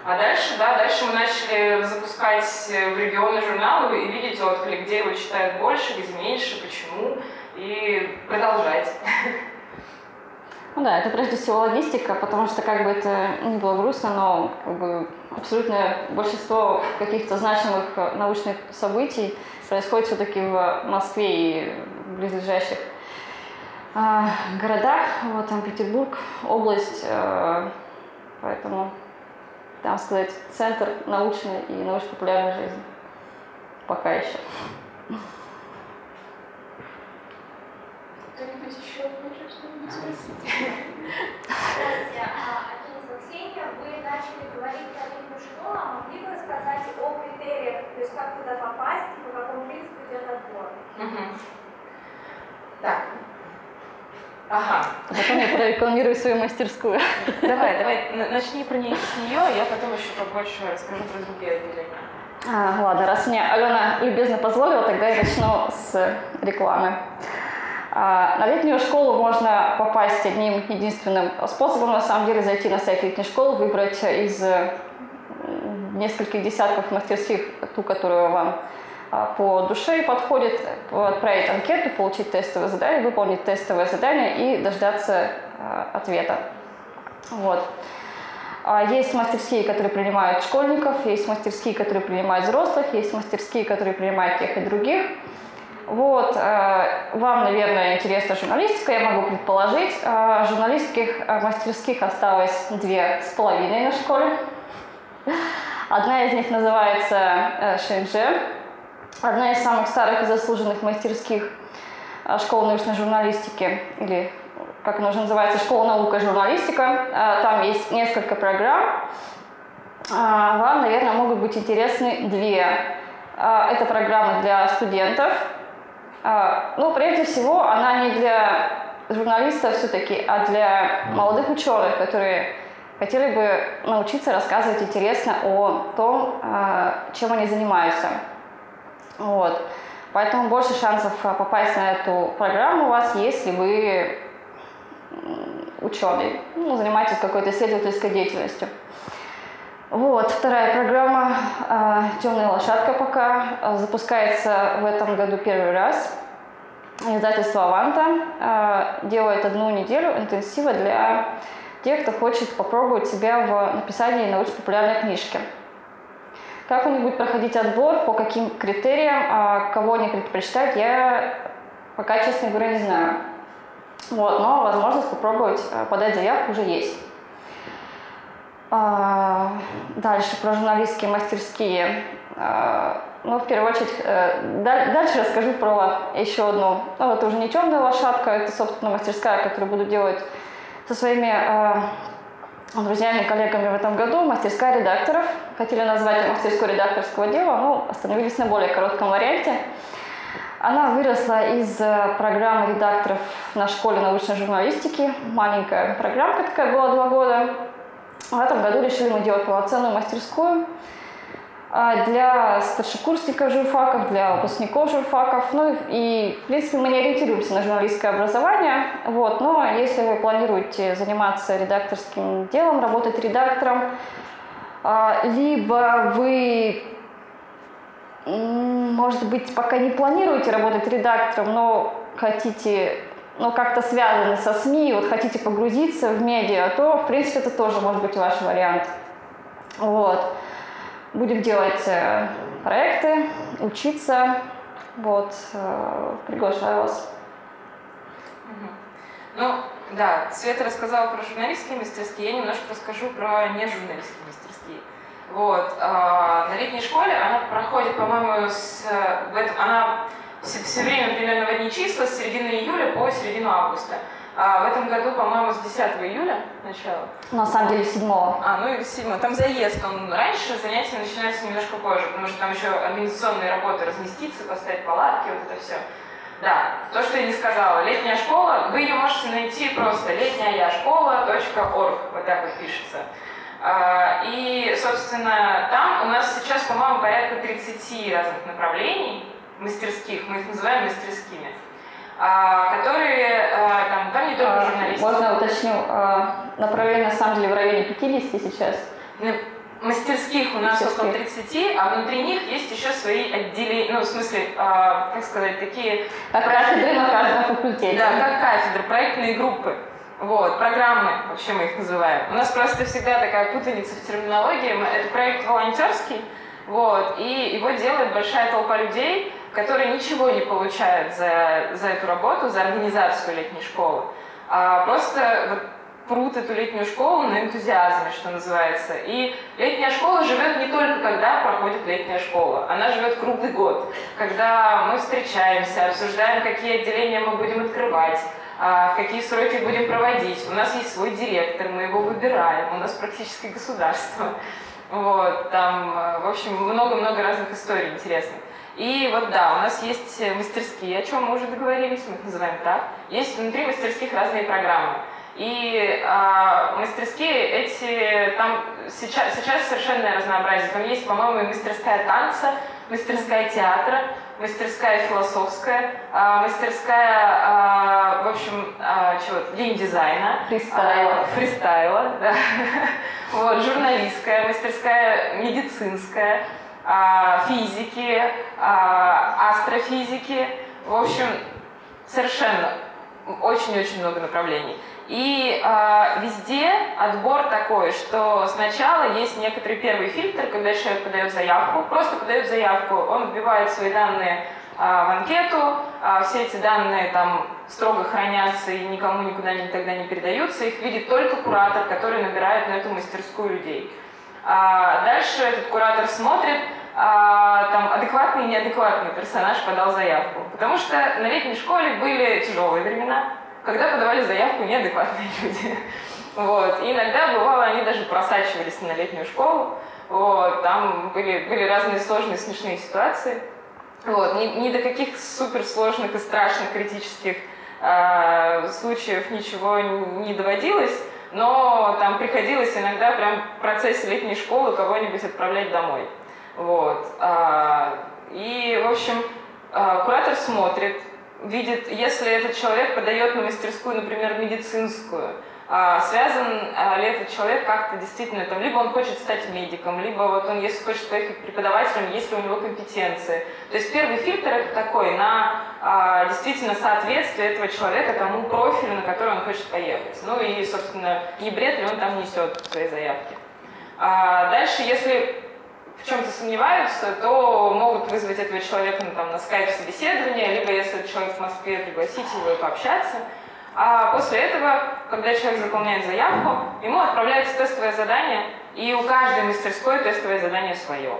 А дальше, да, дальше мы начали запускать в регионы журналы и видеть отклик, где его читают больше, где меньше, почему, и продолжать. Ну да, это прежде всего логистика, потому что как бы это не было грустно, но как бы абсолютное большинство каких-то значимых э, научных событий происходит все-таки в Москве и близлежащих э, городах, вот Санкт-Петербург, область, э, поэтому там сказать центр научной и научно-популярной жизни. Пока еще. Кто-нибудь еще хочет что-нибудь спросить? Здравствуйте, а, Ксения, вы начали говорить про летнюю школу, а могли бы рассказать о критериях, то есть как туда попасть и по какому принципу идет отбор? Так. Ага. А потом я прорекламирую свою мастерскую. Давай, давай, начни про нее с нее, я потом еще побольше расскажу про другие отделения. А, ладно, раз мне Алена любезно позволила, тогда я начну с рекламы. А, на летнюю школу можно попасть одним единственным способом, на самом деле, зайти на сайт летней школы, выбрать из нескольких десятков мастерских ту, которую вам а, по душе подходит, отправить анкету, получить тестовое задание, выполнить тестовое задание и дождаться а, ответа. Вот. А, Есть мастерские, которые принимают школьников, есть мастерские, которые принимают взрослых, есть мастерские, которые принимают тех и других. Вот, э, вам, наверное, интересна журналистика, я могу предположить. А, Журналистских э, мастерских осталось две с половиной на школе. Одна из них называется э, ШНЖ, одна из самых старых и заслуженных мастерских э, школы научной журналистики, или как она уже называется, школа наука и журналистика. Э, Там есть несколько программ. А, Вам, наверное, могут быть интересны две. А, Это программа для студентов. А, Ну, прежде всего, она не для журналистов все-таки, а для молодых ученых, которые хотели бы научиться рассказывать интересно о том, а, чем они занимаются. Вот. Поэтому больше шансов а, попасть на эту программу у вас, если вы ученый, ну, занимаетесь какой-то исследовательской деятельностью. Вот, вторая программа а, «Темная лошадка» пока а, запускается в этом году первый раз. Издательство «Аванта» делает одну неделю интенсива для тех, кто хочет попробовать себя в написании научно-популярной книжки. Как них будет проходить отбор, по каким критериям, а, кого они предпочитают, я пока, честно говоря, не знаю. Вот, но возможность попробовать а, подать заявку уже есть. А, Дальше про журналистские мастерские. А, Ну, в первую очередь, э, даль- дальше расскажу про еще одну. Ну, это уже не темная лошадка, это, собственно, мастерская, которую буду делать со своими э, друзьями, коллегами в этом году. Мастерская редакторов. Хотели назвать ее мастерской редакторского дела, но остановились на более коротком варианте. Она выросла из э, программы редакторов на школе научной журналистики. Маленькая программка такая была два года. В этом году решили мы делать полноценную мастерскую для старшекурсников журфаков, для выпускников журфаков. Ну и, в принципе, мы не ориентируемся на журналистское образование. Вот, но если вы планируете заниматься редакторским делом, работать редактором, а, либо вы, может быть, пока не планируете работать редактором, но хотите ну, как-то связаны со СМИ, вот хотите погрузиться в медиа, то, в принципе, это тоже может быть ваш вариант. Вот. Будем делать э, проекты, учиться. Вот. э, приглашаю вас. Ну, да, Света рассказала про журналистские мастерские, я немножко расскажу про нежурналистские мастерские. Вот, а, на летней школе она проходит, по-моему, с, в этом, она все, все время примерно в одни числа, с середины июля по середину августа. А в этом году, по-моему, с 10 июля начало. На самом деле, седьмого. А, ну и седьмой. Там заезд, он раньше, занятия начинаются немножко позже, потому что там еще организационные работы, разместиться, поставить палатки, вот это все. Да, то, что я не сказала. Летняя школа, вы ее можете найти просто летняяшкола.орг, вот так вот пишется. А, И, собственно, там у нас сейчас, по-моему, порядка 30 разных направлений мастерских, мы их называем мастерскими, которые, а, там, там не только А, журналистика. Можно уточню, а, направление на самом деле в районе 50 сейчас. Ну, мастерских у нас около 30, а внутри них есть еще свои отделения, ну, в смысле, э, как сказать, такие... Как кафедры на каждом факультете. Да, как кафедры, проектные группы. Вот, программы, вообще мы их называем. У нас просто всегда такая путаница в терминологии. Это проект волонтерский, вот, и его делает большая толпа людей, которые ничего не получают за, за эту работу, за организацию летней школы. А просто вот, прут эту летнюю школу на энтузиазме, что называется. И летняя школа живет не только когда проходит летняя школа, она живет круглый год, когда мы встречаемся, обсуждаем, какие отделения мы будем открывать, а, в какие сроки будем проводить. У нас есть свой директор, мы его выбираем, у нас практически государство. Вот, там, в общем, много-много разных историй интересных. И вот да, у нас есть мастерские, о чем мы уже договорились, мы их называем так. Есть внутри мастерских разные программы. И э, мастерские эти, там сейчас, сейчас совершенное разнообразие. Там есть, по-моему, мастерская танца, мастерская театра, мастерская философская, э, мастерская, э, в общем, э, чего, геймдизайна. Фристайла. Э, фристайла, да. [laughs] Вот, журналистская, мастерская медицинская, э, физики, э, астрофизики. В общем, совершенно очень-очень много направлений. И э, везде отбор такой, что сначала есть некоторый первый фильтр, когда человек подает заявку, просто подает заявку, он вбивает свои данные э, в анкету, э, все эти данные там строго хранятся и никому никуда никогда не передаются, их видит только куратор, который набирает на эту мастерскую людей. А дальше этот куратор смотрит, а, там адекватный и неадекватный персонаж подал заявку. Потому что на летней школе были тяжелые времена, когда подавали заявку неадекватные люди. [laughs] Вот. И иногда бывало, они даже просачивались на летнюю школу. Вот. Там были, были разные сложные, смешные ситуации. Вот. Ни, ни до каких суперсложных и страшных критических э, случаев ничего не доводилось, но там приходилось иногда прям в процессе летней школы кого-нибудь отправлять домой. Вот. А, и, в общем, а, куратор смотрит, видит, если этот человек подает на мастерскую, например, медицинскую, связан ли этот человек как-то действительно, там, либо он хочет стать медиком, либо вот он, если хочет поехать преподавателем, есть ли у него компетенции. То есть первый фильтр это такой на действительно соответствие этого человека тому профилю, на который он хочет поехать. Ну и, собственно, не бред ли он там несет в своей заявке. Дальше, если в чем-то сомневаются, то могут вызвать этого человека ну, там, на скайп-собеседование, либо если человек в Москве, пригласить его и пообщаться. А после этого, когда человек заполняет заявку, ему отправляется тестовое задание, и у каждой мастерской тестовое задание свое.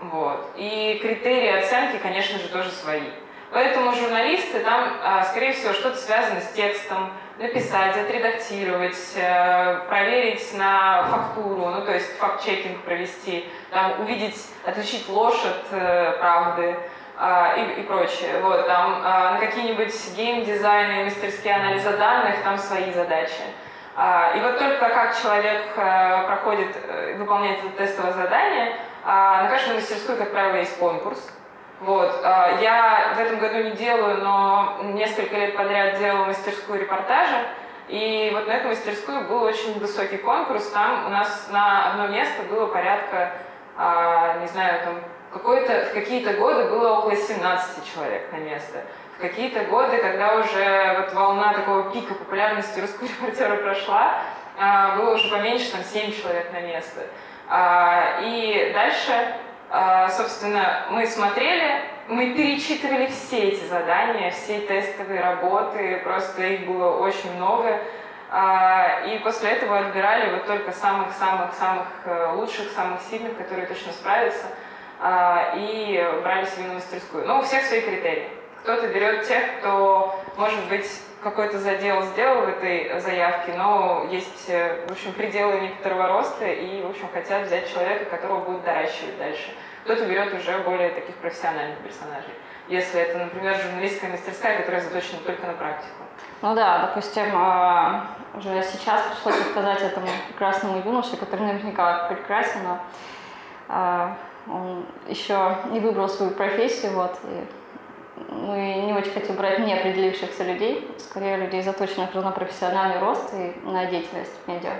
Вот. И критерии оценки, конечно же, тоже свои. Поэтому журналисты там, а, скорее всего, что-то связано с текстом, написать, отредактировать, э, проверить на фактуру, ну то есть факт-чекинг провести, там, увидеть, отличить ложь от э, правды а, и, и прочее. Вот, там а, на какие-нибудь гейм-дизайны, мастерские анализа данных, там свои задачи. И вот только как человек э, проходит, выполняет это тестовое задание, на каждой мастерской, как правило, есть конкурс, вот. А, я в этом году не делаю, но несколько лет подряд делала мастерскую репортажа. И вот на эту мастерскую был очень высокий конкурс. Там у нас на одно место было порядка, а, не знаю, там какой-то, в какие-то годы было около 17 человек на место. В какие-то годы, когда уже вот волна такого пика популярности русского [laughs] репортера прошла, а, было уже поменьше, там 7 человек на место. И дальше а, собственно, мы смотрели, мы перечитывали все эти задания, все тестовые работы, просто их было очень много. А, и после этого отбирали вот только самых-самых-самых э, лучших, самых сильных, которые точно справятся, а, и брали себе на мастерскую. Но у всех свои критерии. Кто-то берет тех, кто, может быть, какой-то задел сделал в этой заявке, но есть, э, в общем, пределы некоторого роста, и, в общем, хотят взять человека, которого будут доращивать дальше. Кто-то берет уже более таких профессиональных персонажей. Если это, например, журналистская мастерская, которая заточена только на практику. Ну да, допустим, а, уже сейчас пришлось рассказать этому прекрасному юноше, который наверняка прекрасен, но а, он еще не выбрал свою профессию, вот, и мы не очень хотим брать неопределившихся людей, скорее людей, заточенных на профессиональный рост и на деятельность в медиа.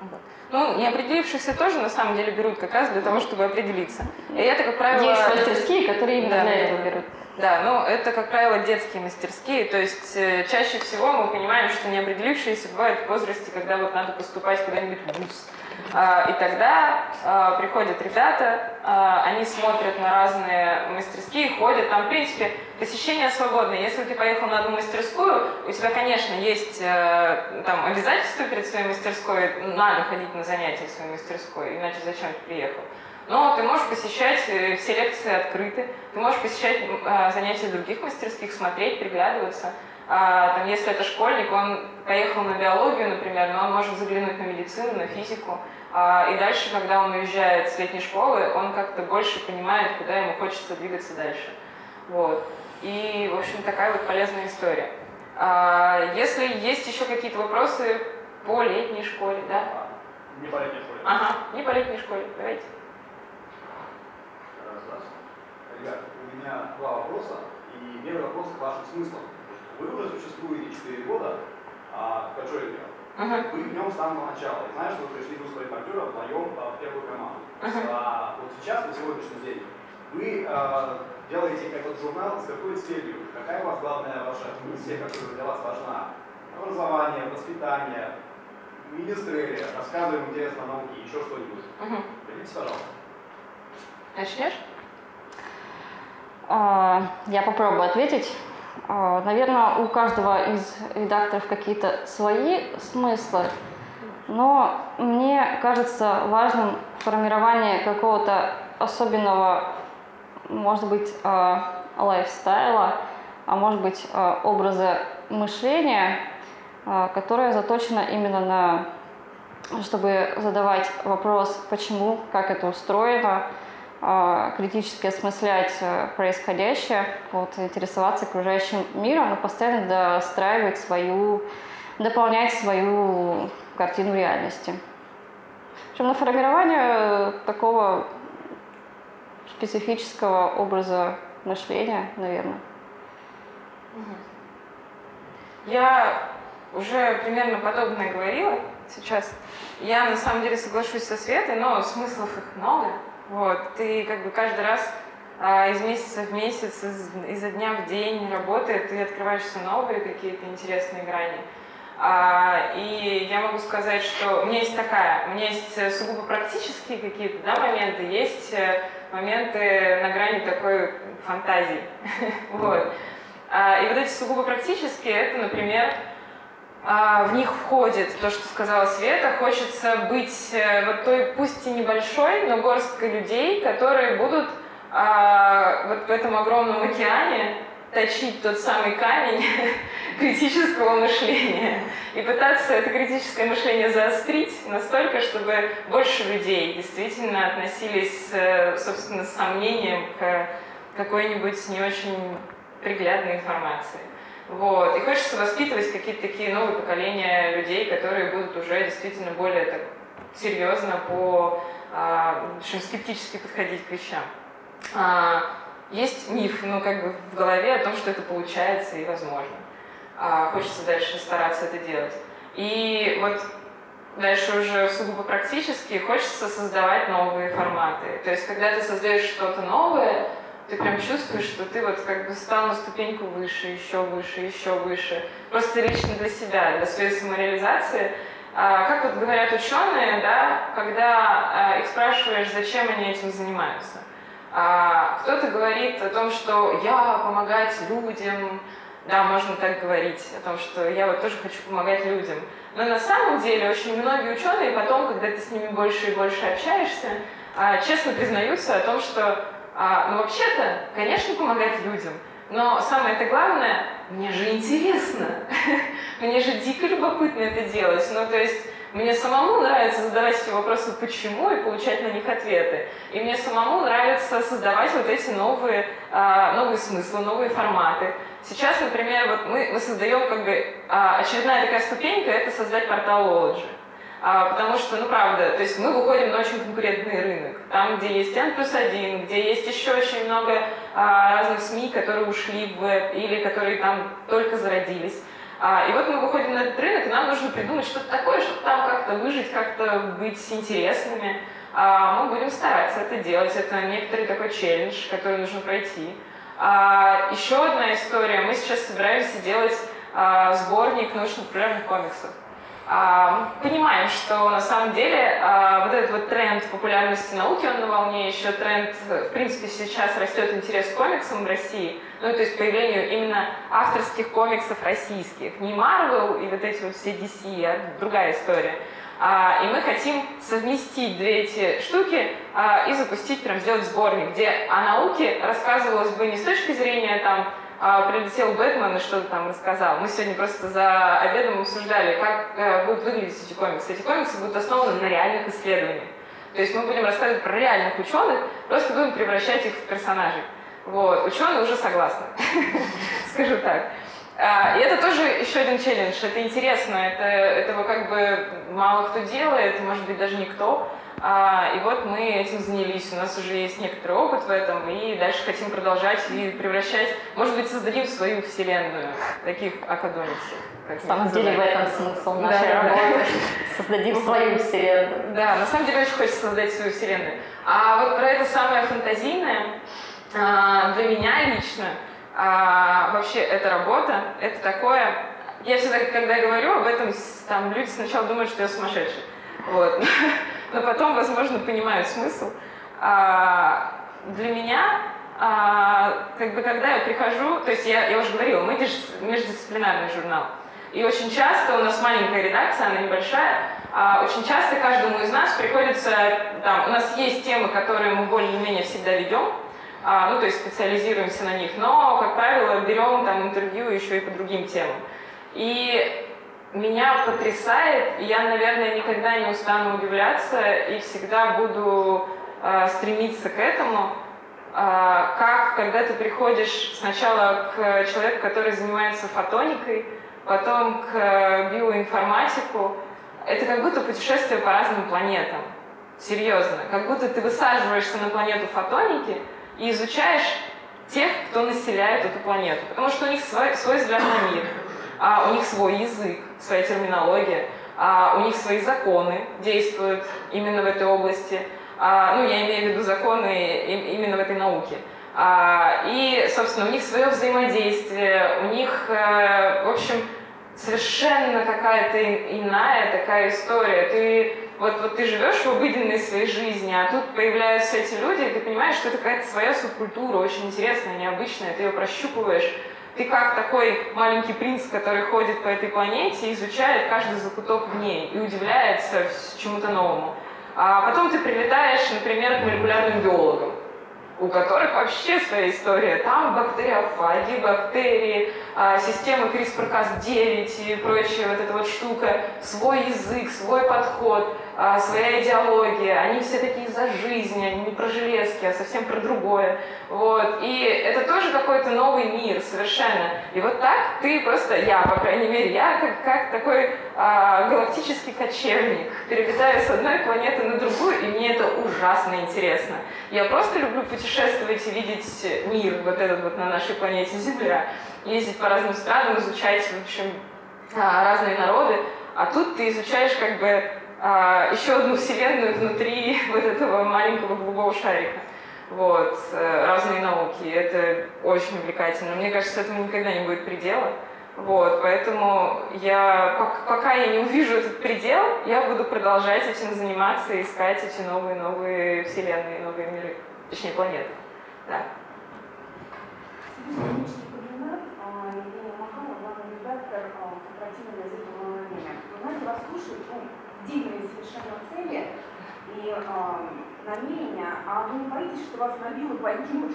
Вот. Ну, не определившихся тоже на самом деле берут как раз для того, чтобы определиться. И это, как правило... Есть мастерские, которые именно Да. для этого берут. Да, ну это, как правило, детские мастерские, то есть э, чаще всего мы понимаем, что неопределившиеся бывают в возрасте, когда вот надо поступать куда-нибудь в ВУЗ. А, И тогда а, приходят ребята, а, они смотрят на разные мастерские, ходят. Там, в принципе, посещение свободное. Если ты поехал на одну мастерскую, у тебя, конечно, есть э, там обязательства перед своей мастерской, надо ходить на занятия в своей мастерской, иначе зачем ты приехал. Но ты можешь посещать, э, все лекции открыты, ты можешь посещать а, занятия других мастерских, смотреть, приглядываться. А, там, если это школьник, он поехал на биологию, например, но он может заглянуть на медицину, на физику. А, и дальше, когда он уезжает с летней школы, он как-то больше понимает, куда ему хочется двигаться дальше. Вот. И, в общем, такая вот полезная история. А, если есть еще какие-то вопросы по летней школе, да? Не по летней школе. Ага, не по летней школе, давайте. Раз, раз. Ребят, у меня два вопроса. И первый вопрос к вашим смыслам. Вы уже существуете 4 года, а дело. Мгм. Вы в нем с самого начала. И знаешь, что вы пришли в русского репортера вдвоем а, в первую команду. А, вот сейчас, на сегодняшний день, вы а, делаете этот журнал с какой целью? Какая у вас главная ваша миссия, которая для вас важна? Образование, воспитание, министры, рассказываем интересно о науке, еще что-нибудь. Мгм. Поделитесь, пожалуйста. Начнешь? А, Я попробую ответить. А, Наверное, у каждого из редакторов какие-то свои смыслы, но мне кажется важным формирование какого-то особенного, может быть, а, лайфстайла, а может быть, образа мышления, которое заточено именно на чтобы задавать вопрос, почему, как это устроено, критически осмыслять э, происходящее, вот, интересоваться окружающим миром и постоянно достраивать свою, дополнять свою картину реальности. Общем, на формирование такого специфического образа мышления, наверное. Я уже примерно подобное говорила сейчас. Я на самом деле соглашусь со Светой, но смыслов их много. Вот. Ты как бы каждый раз а, из месяца в месяц, из, изо дня в день работает, ты открываешь все новые какие-то интересные грани. А, и я могу сказать, что у меня есть такая, у меня есть э, сугубо практические какие-то да, моменты, есть э, моменты на грани такой фантазии. [laughs] Вот. А, И вот эти сугубо практические, это, например, в них входит то, что сказала Света, хочется быть э, вот той, пусть и небольшой, но горсткой людей, которые будут а, вот в этом огромном океане точить тот самый камень [laughs] критического мышления и пытаться это критическое мышление заострить настолько, чтобы больше людей действительно относились, э, собственно, с сомнением к какой-нибудь не очень приглядной информации. Вот. И хочется воспитывать какие-то такие новые поколения людей, которые будут уже действительно более так серьезно по а, в общем, скептически подходить к вещам. А, есть миф, ну, как бы в голове о том, что это получается и возможно. А, хочется дальше стараться это делать. И вот дальше уже сугубо практически хочется создавать новые форматы. То есть, когда ты создаешь что-то новое, ты прям чувствуешь, что ты вот как бы стал на ступеньку выше, еще выше, еще выше. Просто лично для себя, для своей самореализации. А, Как вот говорят ученые, да, когда а, их спрашиваешь, зачем они этим занимаются. А, Кто-то говорит о том, что я помогать людям, да, можно так говорить, о том, что я вот тоже хочу помогать людям. Но на самом деле очень многие ученые потом, когда ты с ними больше и больше общаешься, а, честно признаются о том, что а, ну вообще-то, конечно, помогать людям, но самое это главное, мне же интересно, [laughs] мне же дико любопытно это делать. Ну, то есть мне самому нравится задавать эти вопросы «почему» и получать на них ответы. И мне самому нравится создавать вот эти новые, а, новые смыслы, новые форматы. Сейчас, например, вот мы, мы создаем как бы а, очередная такая ступенька – это создать портал Ology. А, потому что, ну правда, то есть мы выходим на очень конкурентный рынок, там, где есть N плюс один, где есть еще очень много а, разных СМИ, которые ушли в веб или которые там только зародились. А, и вот мы выходим на этот рынок, и нам нужно придумать что-то такое, чтобы там как-то выжить, как-то быть интересными. А, мы будем стараться это делать. Это некоторый такой челлендж, который нужно пройти. А, еще одна история. Мы сейчас собираемся делать а, сборник научно-популярных комиксов. А, понимаем, что на самом деле а, вот этот вот тренд популярности науки, он на волне, еще тренд, в принципе, сейчас растет интерес к комиксам в России, ну, то есть появлению именно авторских комиксов российских, не Marvel и вот эти вот все DC, а другая история. А, и мы хотим совместить две эти штуки и запустить, прям сделать сборник, где о науке рассказывалось бы не с точки зрения там а, прилетел Бэтмен и что-то там рассказал. Мы сегодня просто за обедом обсуждали, как э, будут выглядеть эти комиксы. Эти комиксы будут основаны на реальных исследованиях. То есть мы будем рассказывать про реальных ученых, просто будем превращать их в персонажей. Вот. Ученые уже согласны, [laughs] скажу так. А, и это тоже еще один челлендж. Это интересно, это, этого как бы мало кто делает, может быть даже никто. А, и вот мы этим занялись. У нас уже есть некоторый опыт в этом, и дальше хотим продолжать и превращать, может быть, создадим свою вселенную таких академиков. На самом деле в этом смысл нашей да, работы. Да. Создадим свою вселенную. Да, на самом деле очень хочется создать свою вселенную. А вот про это самое фантазийное а, для меня лично а, вообще эта работа, это такое... Я всегда, когда говорю об этом, там люди сначала думают, что я сумасшедший. Вот. [laughs] но потом, возможно, понимают смысл. А, для меня, а, как бы, когда я прихожу, то есть я, я уже говорила, мы междисциплинарный журнал, и очень часто у нас маленькая редакция, она небольшая, а очень часто каждому из нас приходится, там, у нас есть темы, которые мы более-менее всегда ведем, а, ну, то есть специализируемся на них, но, как правило, берем там интервью еще и по другим темам. И меня потрясает, и я, наверное, никогда не устану удивляться и всегда буду э, стремиться к этому, э, как когда ты приходишь сначала к человеку, который занимается фотоникой, потом к биоинформатику, это как будто путешествие по разным планетам. Серьезно. Как будто ты высаживаешься на планету фотоники и изучаешь тех, кто населяет эту планету. Потому что у них свой, свой взгляд на мир а, у них свой язык, своя терминология, а, у них свои законы действуют именно в этой области. А, ну, я имею в виду законы именно в этой науке. А, и, собственно, у них свое взаимодействие, у них, а, в общем, совершенно какая-то иная такая история. Ты вот, вот ты живешь в обыденной своей жизни, а тут появляются эти люди, и ты понимаешь, что это какая-то своя субкультура, очень интересная, необычная, ты ее прощупываешь, ты как такой маленький принц, который ходит по этой планете, изучает каждый закуток в ней и удивляется чему-то новому. А потом ты прилетаешь, например, к молекулярным биологам, у которых вообще своя история. Там бактериофаги, бактерии, а, система CRISPR-Cas9 и прочая вот эта вот штука, свой язык, свой подход, а, своя идеология. Они все такие за жизнь, они не про железки, а совсем про другое. Вот. И это тоже какой-то новый мир совершенно. И вот так ты просто, я, по крайней мере, я как, как такой а, галактический кочевник, перелетаю с одной планеты на другую, и мне это ужасно интересно. Я просто люблю путешествовать и видеть мир вот этот вот на нашей планете Земля ездить по разным странам, изучать, в общем, а, разные народы. А тут ты изучаешь как бы а, еще одну вселенную внутри [laughs] вот этого маленького голубого шарика. Вот, э, разные науки. Это очень увлекательно. Мне кажется, этому никогда не будет предела. Вот, поэтому я, пока я не увижу этот предел, я буду продолжать этим заниматься, искать эти новые-новые вселенные, новые миры, точнее планеты. Да. Дивные совершенно цели и э, намерения, а вы не боитесь, что вас набило погибнут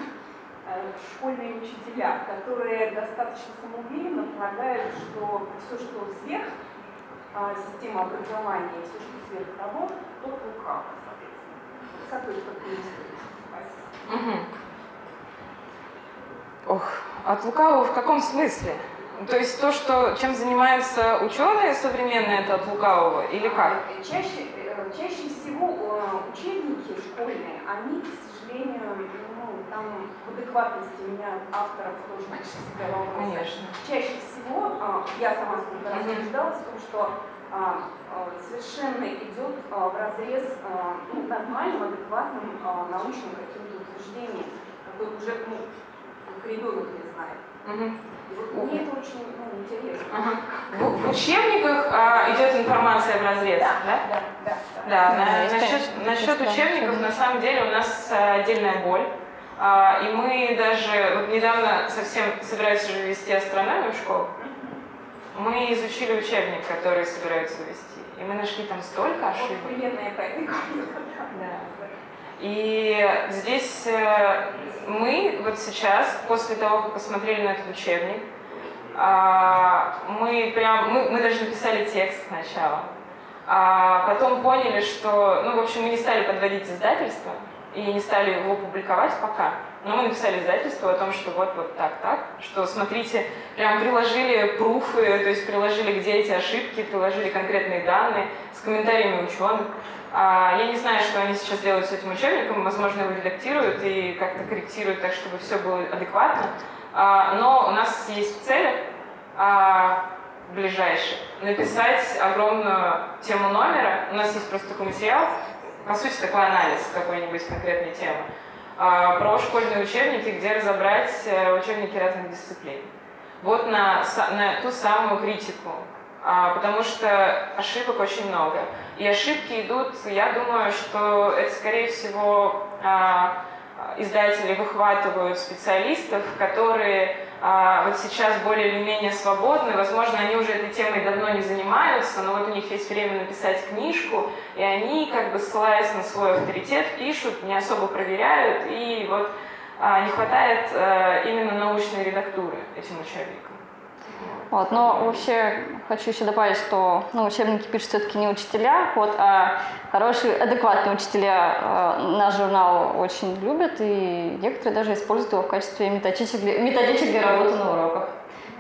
э, школьные учителя, которые достаточно самоуверенно полагают, что все, что сверх э, системы образования, все, что сверх того, то лукаво, соответственно. Ох, от лукавого в каком смысле? То есть то, что, чем занимаются ученые современные, это от лукавого или как? Чаще, э, чаще всего э, учебники школьные, они, к сожалению, ну, там в адекватности меня авторов тоже всегда вопросы. Конечно. Чаще всего, а, я сама сколько раз убеждалась в том, что а, а, совершенно идет в разрез ну, нормальным, адекватным научным каким-то утверждением, какой уже ну, ребенок не знает. Мгм. Вот мне это очень ну, интересно. Ага. В, в учебниках а, идет информация в разрез, да? Да, да, да. Да, Да, на- есть, насчет, конечно, насчет есть, учебников, учебники. на самом деле, у нас а, отдельная боль. А, И мы даже, вот недавно совсем собираются уже вести астрономию в школу, мы изучили учебник, который собираются вести. И мы нашли там столько Вот ошибок. примерно я по этой. Да. И здесь э, мы вот сейчас, после того, как посмотрели на этот учебник, а, мы прям, мы, мы даже написали текст сначала, а потом поняли, что, ну, в общем, мы не стали подводить издательство и не стали его публиковать пока. Но мы написали издательству о том, что вот, вот так, так, что смотрите, прям приложили пруфы, то есть приложили, где эти ошибки, приложили конкретные данные с комментариями ученых. А, Я не знаю, что они сейчас делают с этим учебником, возможно, его редактируют и как-то корректируют так, чтобы все было адекватно. А, Но у нас есть цели а, ближайшие написать огромную тему номера. У нас есть просто такой материал, по сути, такой анализ какой-нибудь конкретной темы про школьные учебники, где разобрать э, учебники разных дисциплин. Вот на, на ту самую критику, потому что ошибок очень много. И ошибки идут, я думаю, что это, скорее всего, а, издатели выхватывают специалистов, которые а, вот сейчас более или менее свободны, возможно, они уже этой темой давно не занимаются, но вот у них есть время написать книжку, и они, как бы ссылаясь на свой авторитет, пишут, не особо проверяют, и вот а, не хватает а, именно научной редактуры этим учебникам. Вот, но вообще хочу еще добавить, что ну, учебники пишут все-таки не учителя, вот, а хорошие, адекватные учителя э, наш журнал очень любят, и некоторые даже используют его в качестве методичек для, методичек для работы на уроках.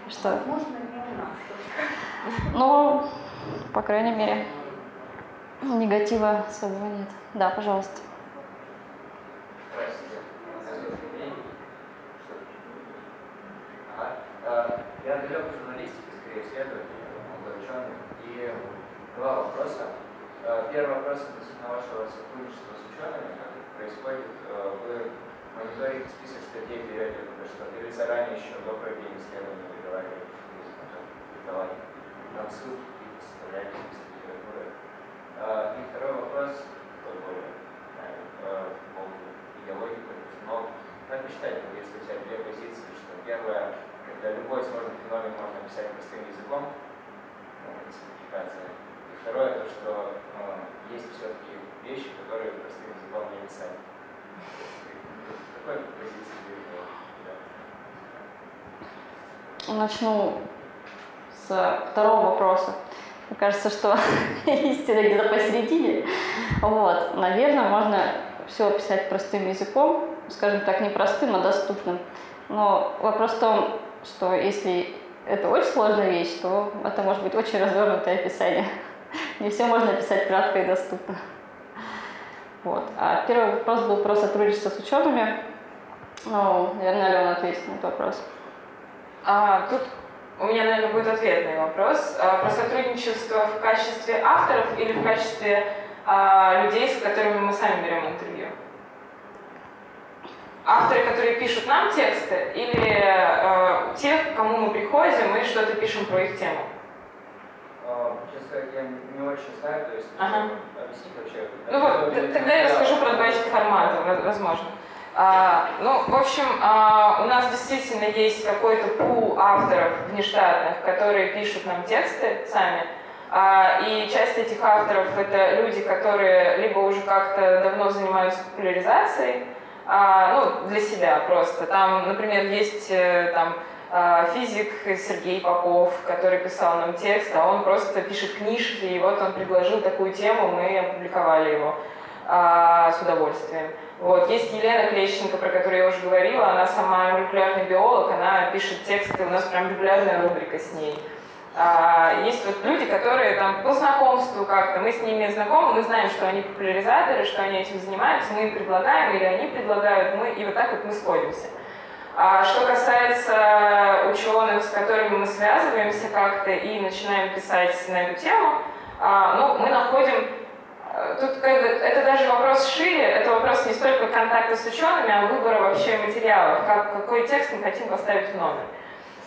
Что, Возможно, не у нас ну, по крайней мере, негатива особого нет. Да, пожалуйста. Я далек от журналистики, скорее исследователь, молодой ученый. И два вопроса. Э, Первый вопрос относительно вашего сотрудничества с учеными. Как это происходит? Э, Вы мониторите список статей периодически, что или заранее еще до проведения исследования договариваете, давать нам ссылки, какие-то составляете список литературы. Э, И второй вопрос, такой более по идеологии, но как вы считаете, если взять две позиции, что первое, когда любой сложный феномен можно описать простым языком, ну, и второе, то, что э, есть все-таки вещи, которые простым языком не описать. Какой позиции вы? Начну с второго вопроса. Мне кажется, что [laughs] истина где-то посередине. Вот. Наверное, можно все описать простым языком, скажем так, не простым, а доступным. Но вопрос в том, что если это очень сложная вещь, то это может быть очень развернутое описание. [laughs] Не все можно описать кратко и доступно. Вот. А первый вопрос был про сотрудничество с учеными. Ну, наверное, Алена ответит на этот вопрос. А, тут у меня, наверное, будет ответный вопрос. А, про сотрудничество в качестве авторов или в качестве а, людей, с которыми мы сами берем интервью? Авторы, которые пишут нам тексты, или э, тех, к кому мы приходим и что-то пишем про их тему? Э, Честно я не очень знаю, то есть Ага. объяснить вообще. Ну вот, тогда я расскажу про два этих формата, воз- возможно. А, ну, в общем, а, у нас действительно есть какой-то пул авторов внештатных, которые пишут нам тексты сами. А, и часть этих авторов это люди, которые либо уже как-то давно занимаются популяризацией, а, ну, для себя просто. Там, например, есть э, там а, физик Сергей Попов, который писал нам текст, а он просто пишет книжки, и вот он предложил такую тему, мы опубликовали его а, с удовольствием. Вот. Есть Елена Клещенко, про которую я уже говорила, она сама молекулярный биолог, она пишет тексты, у нас прям регулярная рубрика с ней. А, есть вот люди, которые там по знакомству как-то, мы с ними знакомы, мы знаем, что они популяризаторы, что они этим занимаются, мы им предлагаем или они предлагают, мы, и вот так вот мы сходимся. А что касается ученых, с которыми мы связываемся как-то и начинаем писать на эту тему, а, ну, мы находим э, Тут как бы, это даже вопрос шире, это вопрос не столько контакта с учеными, а выбора вообще материалов, как, какой текст мы хотим поставить в номер.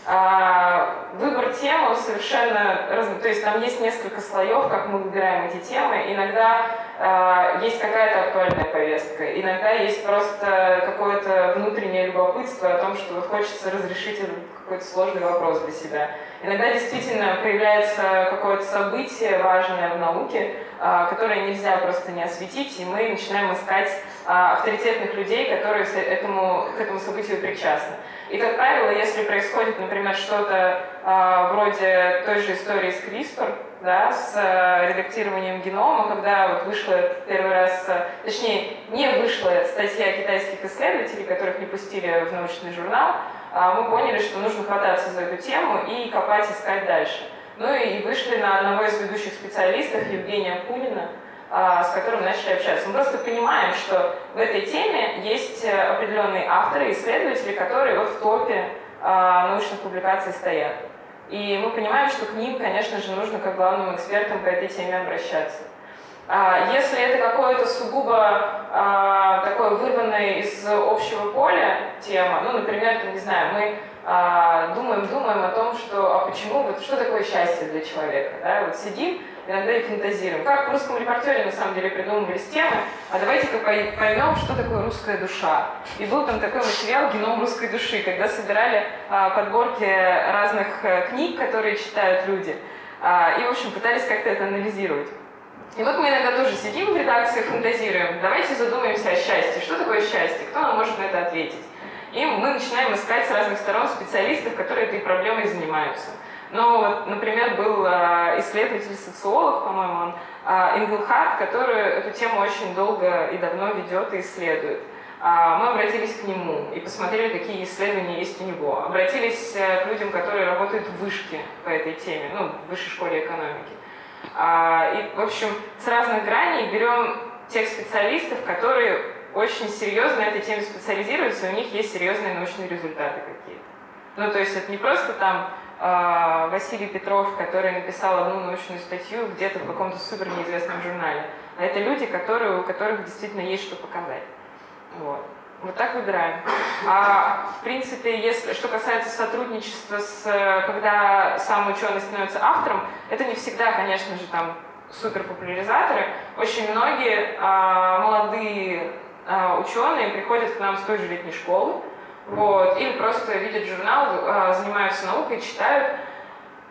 А, выбор темы совершенно разный, то есть там есть несколько слоев, как мы выбираем эти темы. Иногда а, есть какая-то актуальная повестка, иногда есть просто какое-то внутреннее любопытство о том, что вот хочется разрешить этот какой-то сложный вопрос для себя. Иногда действительно появляется какое-то событие важное в науке, а, которое нельзя просто не осветить, и мы начинаем искать авторитетных людей, которые этому, к этому событию причастны. И, как правило, если происходит, например, что-то э, вроде той же истории с CRISPR, да, с э, редактированием генома, когда вот вышла первый раз, э, точнее, не вышла статья китайских исследователей, которых не пустили в научный журнал, э, мы поняли, что нужно хвататься за эту тему и копать, искать дальше. Ну и вышли на одного из ведущих специалистов, Евгения Кунина, а, с которым начали общаться. Мы просто понимаем, что в этой теме есть э, определенные авторы, исследователи, которые вот в топе а, научных публикаций стоят. И мы понимаем, что к ним, конечно же, нужно как главным экспертам по этой теме обращаться. А, если это какое-то сугубо такое вырванное из общего поля тема, ну, например, не знаю, мы думаем, думаем о том, что, а почему, вот что такое счастье для человека, да, вот сидим, иногда и фантазируем. Как в русском репортере, на самом деле, придумывались темы, а давайте-ка поймем, что такое русская душа. И был там такой материал «Геном русской души», когда собирали а, подборки разных а, книг, которые читают люди, а, и, в общем, пытались как-то это анализировать. И вот мы иногда тоже сидим в редакции, фантазируем, давайте задумаемся о счастье. Что такое счастье? Кто нам может на это ответить? И мы начинаем искать с разных сторон специалистов, которые этой проблемой занимаются. Но вот, например, был а, исследователь-социолог, по-моему, он, Энгелхарт, который эту тему очень долго и давно ведет и исследует. А, мы обратились к нему и посмотрели, какие исследования есть у него. Обратились э, к людям, которые работают в вышке по этой теме, ну, в высшей школе экономики. А, и, в общем, с разных граней берем тех специалистов, которые очень серьезно этой теме специализируются, и у них есть серьезные научные результаты какие-то. Ну, то есть это не просто там Василий Петров, который написал одну научную статью где-то в каком-то супер неизвестном журнале. А это люди, которые, у которых действительно есть что показать. Вот. Вот так выбираем. А в принципе, если что касается сотрудничества с, когда сам ученый становится автором, это не всегда, конечно же, там супер популяризаторы. Очень многие а, молодые а, ученые приходят к нам с той же летней школы, вот, или просто видят журнал, а, занимаются наукой, читают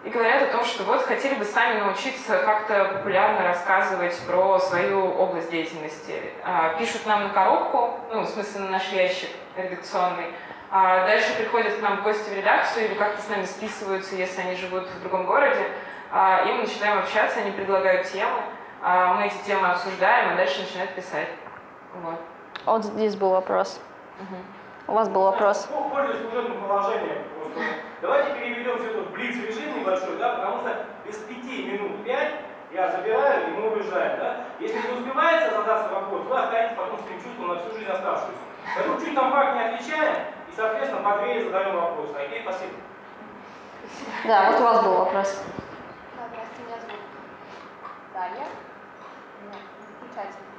и говорят о том, что вот хотели бы сами научиться как-то популярно рассказывать про свою область деятельности. А, пишут нам на коробку, ну, в смысле на наш ящик редакционный, а дальше приходят к нам в гости в редакцию или как-то с нами списываются, если они живут в другом городе, и мы начинаем общаться, они предлагают темы, мы эти темы обсуждаем, а дальше начинают писать. Вот. Вот здесь был вопрос. Угу. У вас был вопрос. Ну, пользуясь служебным положением, давайте переведем все это в блиц-режим небольшой, да, потому что без пяти минут пять я забираю, и мы уезжаем, да. Если не успевается задаться вопрос, вы останетесь потом с этим чувством на всю жизнь оставшуюся. Поэтому чуть компактнее отвечаем, и, соответственно, по двери задаем вопрос. Окей, спасибо. Да, вот у вас был вопрос. Здравствуйте, меня зовут Дарья. Замечательно.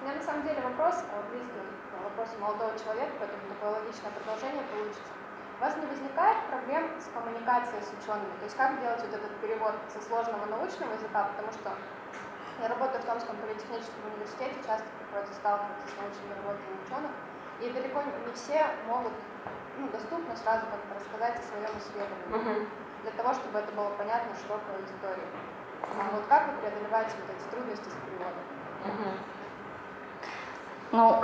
У меня на самом деле вопрос близкий вопросу молодого человека, поэтому такое логичное продолжение получится. У вас не возникает проблем с коммуникацией с учеными? То есть как делать вот этот перевод со сложного научного языка, потому что я работаю в Томском политехническом университете, часто приходится сталкиваться с научными работами ученых, и далеко не все могут ну, доступно сразу как-то рассказать о своем исследовании, uh -huh. для того, чтобы это было понятно широкой аудитории. А вот как вы преодолеваете вот эти трудности с переводом? Uh -huh. Ну,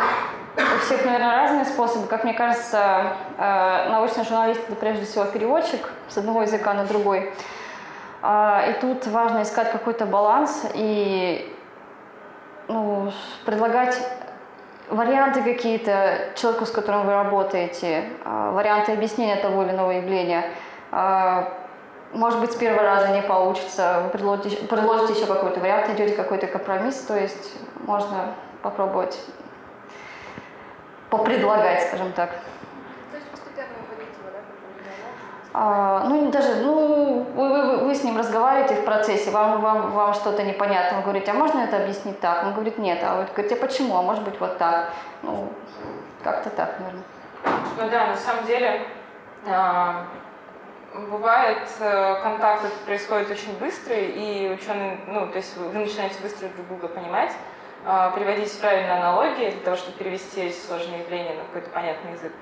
у всех, наверное, разные способы. Как мне кажется, э, научный журналист – это прежде всего переводчик с одного языка на другой. А, и тут важно искать какой-то баланс и ну, предлагать варианты какие-то человеку, с которым вы работаете, а, варианты объяснения того или иного явления. А, может быть, с первого раза не получится, вы предложите, предложите еще какой-то вариант, найдете какой-то компромисс, то есть можно попробовать попредлагать, скажем так. То есть постепенно А, ну, даже, ну, вы, вы, вы с ним разговариваете в процессе, вам, вам, вам что-то непонятно, вы говорите, а можно это объяснить так? Он говорит, нет, а вы говорите, а почему, а может быть вот так? Ну, как-то так, наверное. Ну да, на самом деле а, бывает э, контакт этот происходит очень быстро, и ученые, ну, то есть вы начинаете быстро друг друга понимать, приводить правильные аналогии для того, чтобы перевести эти сложные явления на какой-то понятный язык.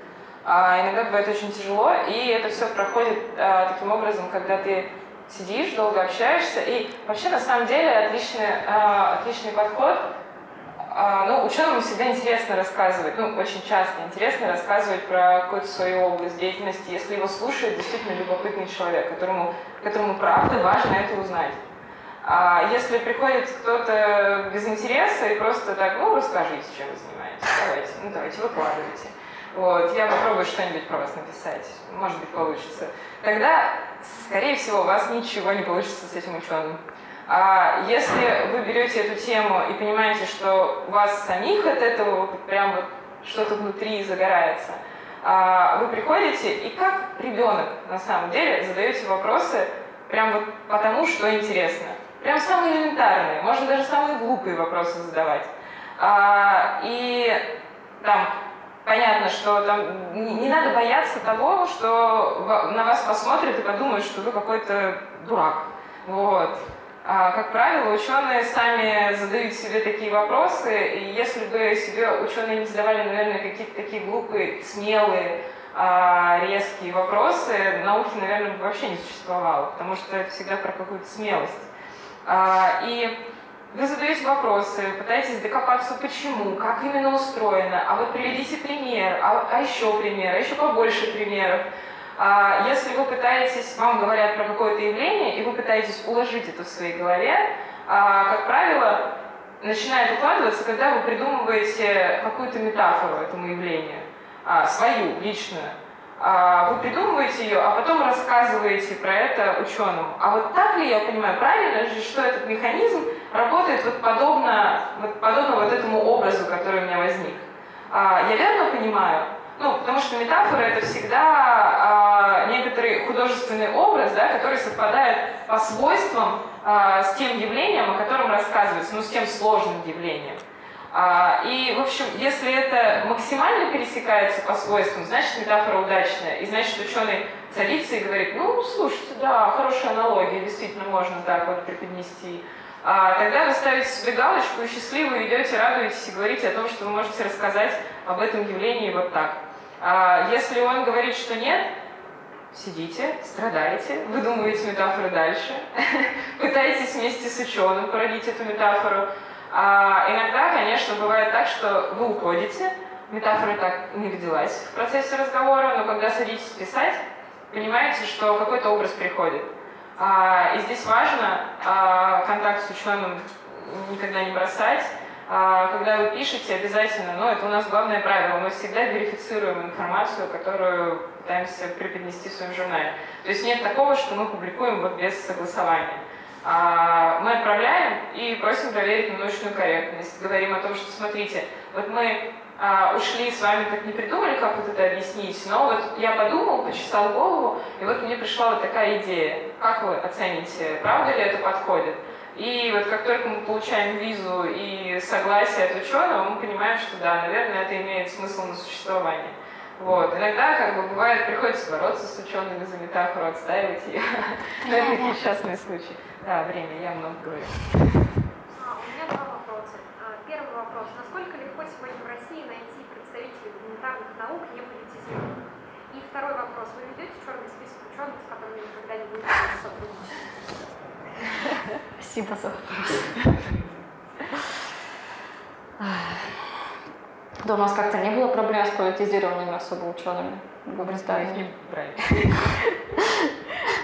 А иногда бывает очень тяжело, и это все проходит а, таким образом, когда ты сидишь, долго общаешься, и вообще на самом деле отличный, а, отличный подход а, ну, ученым всегда интересно рассказывать, ну, очень часто интересно рассказывать про какую-то свою область деятельности, если его слушает действительно любопытный человек, которому, которому правда важно это узнать. А если приходит кто-то без интереса и просто так, ну, расскажите, чем вы занимаетесь, давайте, ну, давайте, выкладывайте. Вот, я попробую что-нибудь про вас написать, может быть, получится. Тогда, скорее всего, у вас ничего не получится с этим ученым. А если вы берете эту тему и понимаете, что у вас самих от этого прям вот что-то внутри загорается, а, вы приходите и как ребенок на самом деле задаете вопросы прям вот потому, что интересно. Прям самые элементарные, можно даже самые глупые вопросы задавать. А, и там понятно, что там не, не надо бояться того, что на вас посмотрят и подумают, что вы какой-то дурак. Вот. А, как правило, ученые сами задают себе такие вопросы, и если бы себе ученые не задавали, наверное, какие-то такие глупые, смелые, а, резкие вопросы, науки, наверное, бы вообще не существовало, потому что это всегда про какую-то смелость. А, И вы задаете вопросы, пытаетесь докопаться, почему, как именно устроено, а вот приведите пример, а, а еще пример, а еще побольше примеров. А, Если вы пытаетесь, вам говорят про какое-то явление, и вы пытаетесь уложить это в своей голове, а, как правило, начинает укладываться, когда вы придумываете какую-то метафору этому явлению, а, свою, личную. А, Вы придумываете ее, а потом рассказываете про это ученому. А вот так ли я понимаю, правильно же, что этот механизм работает вот подобно вот, подобно вот этому образу, который у меня возник? А, Я верно понимаю? Ну, потому что метафора это всегда а, некоторый художественный образ, да, который совпадает по свойствам с тем явлением, о котором рассказывается, ну, с тем сложным явлением. А, и, в общем, если это максимально пересекается по свойствам, значит метафора удачная. И значит ученый садится и говорит, ну, слушайте, да, хорошая аналогия, действительно можно так вот преподнести. А, тогда вы ставите себе галочку и счастливо идете, радуетесь и говорите о том, что вы можете рассказать об этом явлении вот так. А, если он говорит, что нет, сидите, страдаете, выдумываете метафоры дальше, [laughs] пытаетесь вместе с ученым породить эту метафору. А иногда, конечно, бывает так, что вы уходите, метафора так не родилась в процессе разговора, но когда садитесь писать, понимаете, что какой-то образ приходит. А, и здесь важно а, контакт с ученым никогда не бросать. А, когда вы пишете, обязательно, ну это у нас главное правило, мы всегда верифицируем информацию, которую пытаемся преподнести в своем журнале. То есть нет такого, что мы публикуем вот без согласования. А, мы отправляем и просим проверить на научную корректность. Говорим о том, что смотрите, вот мы а, ушли с вами, так не придумали, как вот это объяснить, но вот я подумал, почесал голову, и вот мне пришла вот такая идея. Как вы оцените, правда ли это подходит? И вот как только мы получаем визу и согласие от ученого, мы понимаем, что да, наверное, это имеет смысл на существование. Вот. Иногда, как бы, бывает, приходится бороться с учеными за метафору, отстаивать ее. [laughs] Но это несчастный случай. Да, время, я много говорю. А, у меня два вопроса. А, Первый вопрос. Насколько легко сегодня в России найти представителей гуманитарных наук не политизированных? И второй вопрос. Вы ведете черный список ученых, с которыми никогда не будете сотрудничать? Спасибо за вопрос. [laughs] Да, у нас как-то не было проблем с политизированными особо учеными. Могу представить. Не брали. [laughs]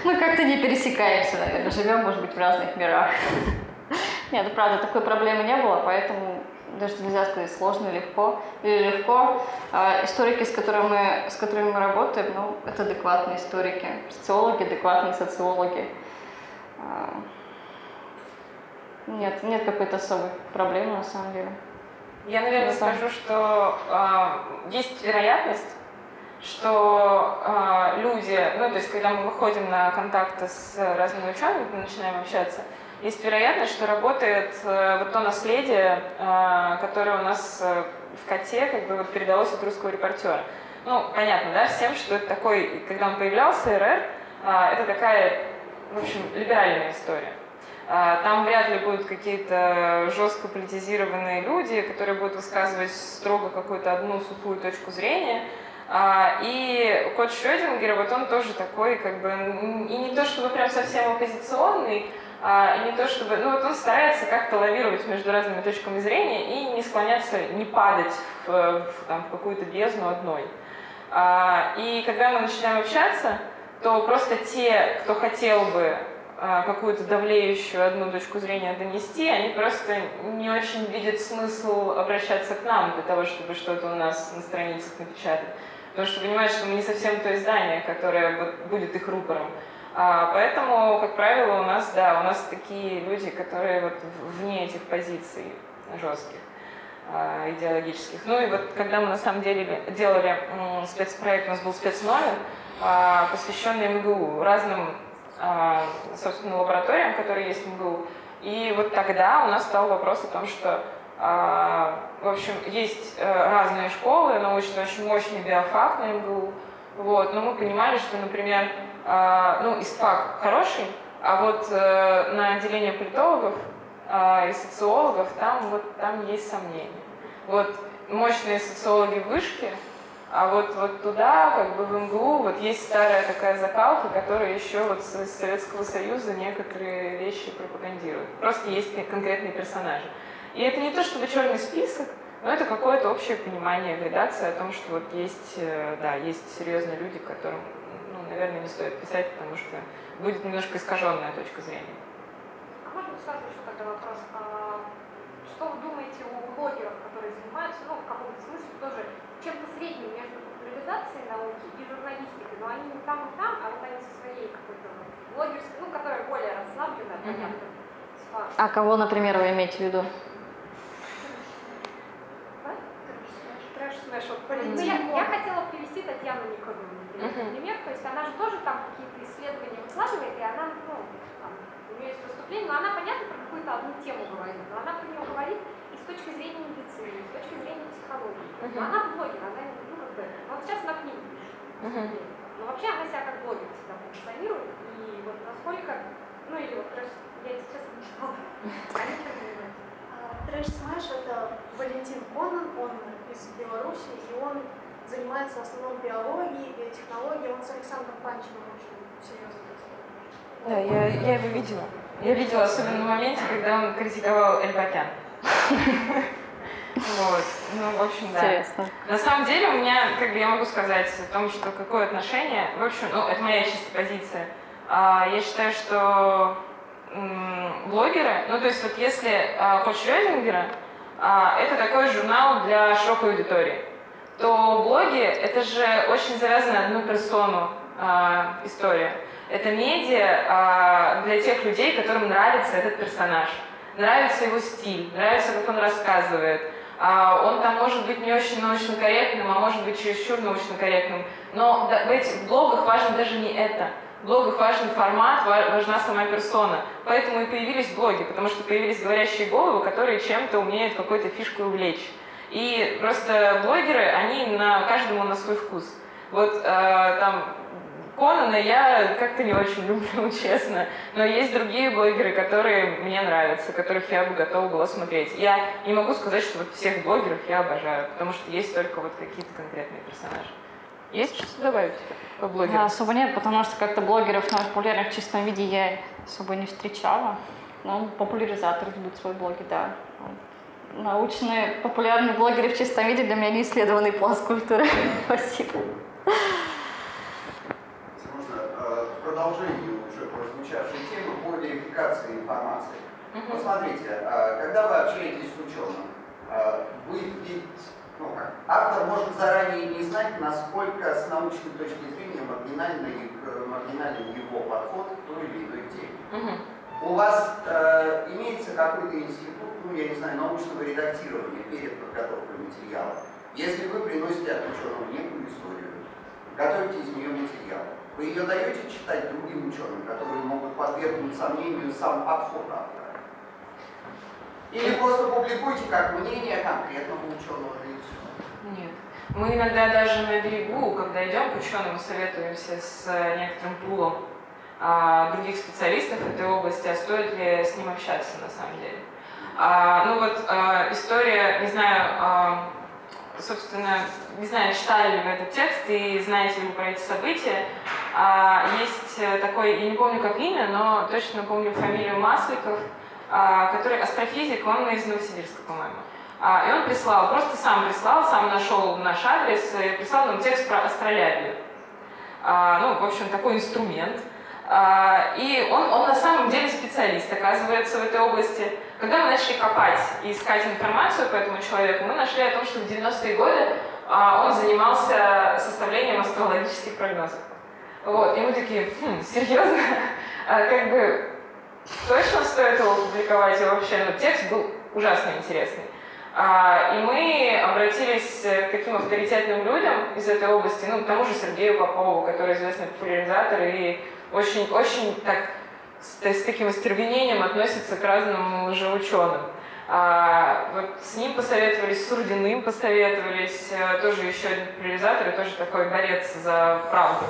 Мы как-то не пересекаемся, наверное, живем, может быть, в разных мирах. [laughs] Нет, ну правда, такой проблемы не было, поэтому даже нельзя сказать сложно или легко, или легко. А историки, с которыми, мы, с которыми мы работаем, ну, это адекватные историки, социологи, адекватные социологи. А, нет, нет какой-то особой проблемы на самом деле. Я, наверное, скажу, что э, есть вероятность, что э, люди, ну, то есть, когда мы выходим на контакты с разными учеными, начинаем общаться, есть вероятность, что работает э, вот то наследие, э, которое у нас э, в коте как бы вот передалось от русского репортера. Ну, понятно, да, всем, что это такой, когда он появлялся, РР, э, это такая, в общем, либеральная история. Э, там вряд ли будут какие-то жестко политизированные люди, которые будут высказывать строго какую-то одну сухую точку зрения. Э, и кот Шрёдингера, вот он тоже такой, как бы, и не то чтобы прям совсем оппозиционный, а, и не то чтобы, ну вот он старается как-то лавировать между разными точками зрения и не склоняться, не падать в, в, там, в какую-то бездну одной. А, и когда мы начинаем общаться, то просто те, кто хотел бы а, какую-то давлеющую одну точку зрения донести, они просто не очень видят смысл обращаться к нам для того, чтобы что-то у нас на страницах напечатать. Потому что понимают, что мы не совсем то издание, которое будет их рупором. А, поэтому, как правило, у нас, да, у нас такие люди, которые вот вне этих позиций жестких а, идеологических. Ну и вот когда мы на самом деле делали спецпроект, у нас был спецномер, а, посвященный МГУ, разным, собственно, лабораториям, которые есть в МГУ. И вот тогда у нас стал вопрос о том, что в общем, есть э, разные школы, научно очень мощный биофак на МГУ, вот, но мы понимали, что, например, а, ну, ИСТФАК хороший, а вот э, на отделение политологов а, и социологов там вот там есть сомнения. Вот мощные социологи в вышке, а вот, вот туда, как бы в МГУ, вот есть старая такая закалка, которая еще вот с Советского Союза некоторые вещи пропагандирует. Просто есть конкретные персонажи. И это не то чтобы черный список, но это какое-то общее понимание градации о том, что вот есть, э, да, есть серьезные люди, которым наверное, не стоит писать, потому что будет немножко искаженная точка зрения. А можно сразу еще тогда вопрос? А, что вы думаете о блогерах, которые занимаются, ну, в каком-то смысле тоже чем-то средним между популяризацией науки и журналистикой, но они не там и там, а вот они со своей какой-то блогерской, ну, которая более расслабленная, mm-hmm. понятно. А кого, например, вы имеете в виду? Ну, я, я хотела привести Татьяну Николаевну uh-huh. пример, то есть она же тоже там какие-то исследования выкладывает, и она, ну, там, у нее есть выступление, но она, понятно, про какую-то одну тему говорит, но она про нее говорит точки зрения медицины, с точки зрения психологии. Uh-huh. Но она блогер, она, ну, как бы, ну, вот сейчас она книгу пишет. Uh-huh. Но вообще она себя как блогер всегда позиционирует, и вот насколько, ну, или вот, трэш, я, если честно, не читала, [laughs] занимаются? Trash Smash — это Валентин Конан, он из Беларуси, и он занимается в основном биологией, биотехнологией. Он с Александром Панчиным очень серьезно Да, я, я его видела. Я видела особенно в моменте, когда он критиковал Эльбакян. Вот, ну, в общем, да. Интересно. На самом деле у меня, как бы я могу сказать о том, что какое отношение, в общем, ну, это моя чистая позиция. А, я считаю, что блогеры, ну, то есть вот если а, Кот Шрёдингера, а, это такой журнал для широкой аудитории то блоги — это же очень завязано одну персону э, история. Это медиа э, для тех людей, которым нравится этот персонаж, нравится его стиль, нравится, как он рассказывает. Uh, он там может быть не очень научно корректным, а может быть чересчур научно корректным. Но в блогах важно даже не это. В блогах важен формат, важна сама персона. Поэтому и появились блоги, потому что появились говорящие головы, которые чем-то умеют какой-то фишкой увлечь. И просто блогеры, они на каждому на свой вкус. Вот э, там Конана я как-то не очень [laughs] люблю, честно. Но есть другие блогеры, которые мне нравятся, которых я бы готова была смотреть. Я не могу сказать, что вот всех блогеров я обожаю, потому что есть только вот какие-то конкретные персонажи. Есть что добавить по блогерам? Да, особо нет, потому что как-то блогеров на популярных в чистом виде я особо не встречала. Но популяризаторы ведут свои блоги, да научные, популярные блогеры в чистом виде для меня не исследованный пласт культуры. [laughs] Спасибо. Продолжении уже прозвучавшей темы по верификации информации. Посмотрите, э, когда вы общаетесь с ученым, э, вы ведь, ну как, автор может заранее не знать, насколько с научной точки зрения маргинальный, маргинальный его подход к той или иной теме. У вас э, имеется какой-то институт, ну я не знаю, научного редактирования перед подготовкой материала. Если вы приносите от ученого некую историю, готовите из нее материал, вы ее даете читать другим ученым, которые могут подвергнуть сомнению сам подход автора. Или просто публикуйте как мнение конкретного ученого и все. Нет. Мы иногда даже на берегу, когда идем к ученым, советуемся с э, некоторым пулом а, других специалистов этой области, а стоит ли с ним общаться на самом деле. А, ну вот а, история, не знаю, а, собственно, не знаю, читали ли вы этот текст и знаете ли вы про эти события. А, есть э, такой, я не помню как имя, но точно помню фамилию Масликов, а, который астрофизик, он из Новосибирска, по-моему. А, и он прислал, просто сам прислал, сам нашел наш адрес, и прислал нам текст про астролябию. А, ну, в общем, такой инструмент. И он, он на самом деле специалист, оказывается, в этой области. Когда мы начали копать и искать информацию по этому человеку, мы нашли о том, что в 90-е годы он занимался составлением астрологических прогнозов. Вот, и мы такие, хм, серьезно? А, как бы точно стоит его публиковать? И вообще, ну, текст был ужасно интересный. А, и мы обратились к таким авторитетным людям из этой области, ну, к тому же Сергею Попову, который известный популяризатор и очень, очень так с, с таким остервенением относится к разным лжеученым. А, вот с ним посоветовались, с Урдиным посоветовались, э, тоже еще один популяризатор и тоже такой борец за правду.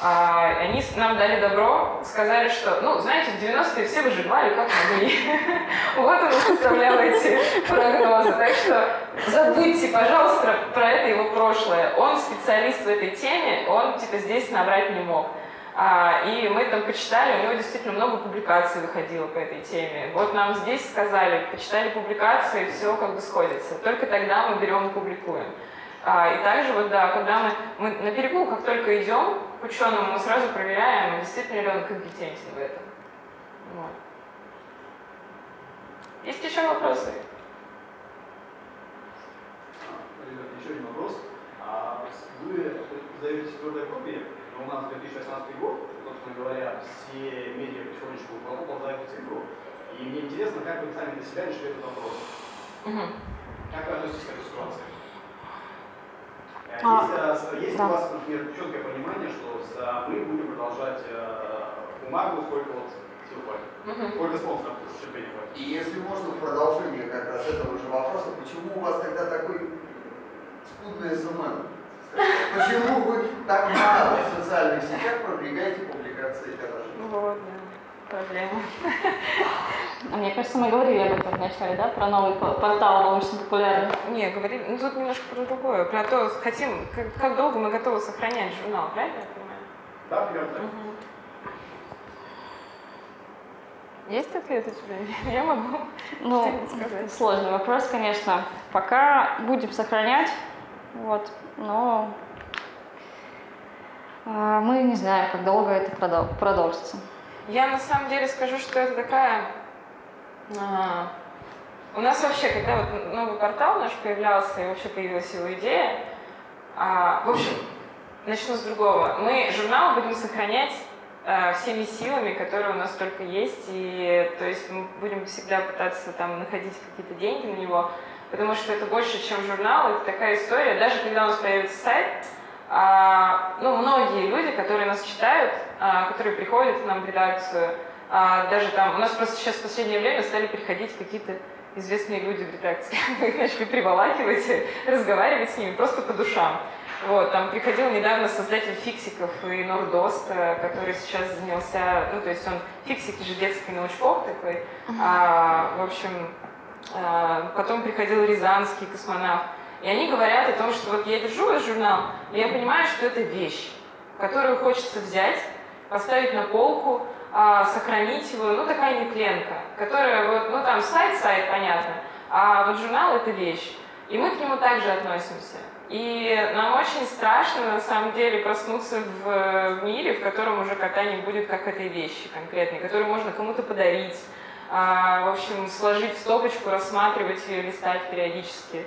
А, они нам дали добро, сказали, что, ну, знаете, в 90-е все выживали как могли. [laughs] Вот он составлял эти прогнозы. Так что забудьте, пожалуйста, про это его прошлое. Он специалист в этой теме, он типа здесь набрать не мог. А, и мы там почитали, у него действительно много публикаций выходило по этой теме. Вот нам здесь сказали, почитали публикации, все как бы сходится. Только тогда мы берем и публикуем. А, и также вот, да, когда мы, мы на берегу, как только идем к ученому, мы сразу проверяем, действительно ли он компетентен в этом. Вот. Есть еще вопросы? Ребят, еще один вопрос. А вы сдаете твердой копии, но у нас 2016 год, собственно говоря, все медиа потихонечку ползают в цифру. И мне интересно, как вы сами для себя решили этот вопрос. Угу. Как вы относитесь к этой ситуации? Э, А, Есть, э, есть да. у вас, например, четкое понимание, что а, мы будем продолжать э, бумагу, сколько вот сил хватит, Угу. сколько спонсоров терпения хватит? И если можно, в продолжение как раз этого же вопроса, почему у вас тогда такой скудный SMM? Почему вы так мало в социальных сетях продвигаете публикации гаражей? Вот, да, проблема. А Мне кажется, мы говорили об этом вначале, да, про новый по- портал научно-популярный. Не, говорили, ну тут немножко про другое, про то, хотим, как, как долго мы готовы сохранять журнал, правильно я понимаю? Да, так. Мгм. Есть ответ у тебя? [laughs] Я могу Ну, сказать. сложный вопрос, конечно. Пока будем сохранять, вот, но а, мы не знаем, как долго это продол- продолжится. Я на самом деле скажу, что это такая... а, у нас вообще, когда вот новый портал наш появлялся, и вообще появилась его идея, а, в общем, начну с другого. Мы журнал будем сохранять а, всеми силами, которые у нас только есть, и то есть мы будем всегда пытаться там находить какие-то деньги на него, потому что это больше, чем журнал, это такая история. Даже когда у нас появится сайт, а, ну, многие люди, которые нас читают, а, которые приходят к нам в редакцию, а, даже там, у нас просто сейчас в последнее время стали приходить какие-то известные люди в редакции. [laughs] Мы их начали приволакивать, [laughs] разговаривать с ними просто по душам. Вот, там приходил недавно создатель фиксиков и Нордоста, который сейчас занялся, ну, то есть он фиксики же детский научпоп такой, а, в общем, а, потом приходил Рязанский космонавт, и они говорят о том, что вот я держу этот журнал, и я понимаю, что это вещь, которую хочется взять, поставить на полку, а, сохранить его, ну такая нетленка, которая вот, ну там сайт-сайт, понятно, а вот журнал это вещь. И мы к нему также относимся. И нам очень страшно, на самом деле, проснуться в, мире, в котором уже кота не будет как этой вещи конкретной, которую можно кому-то подарить, а, в общем, сложить в стопочку, рассматривать ее, листать периодически.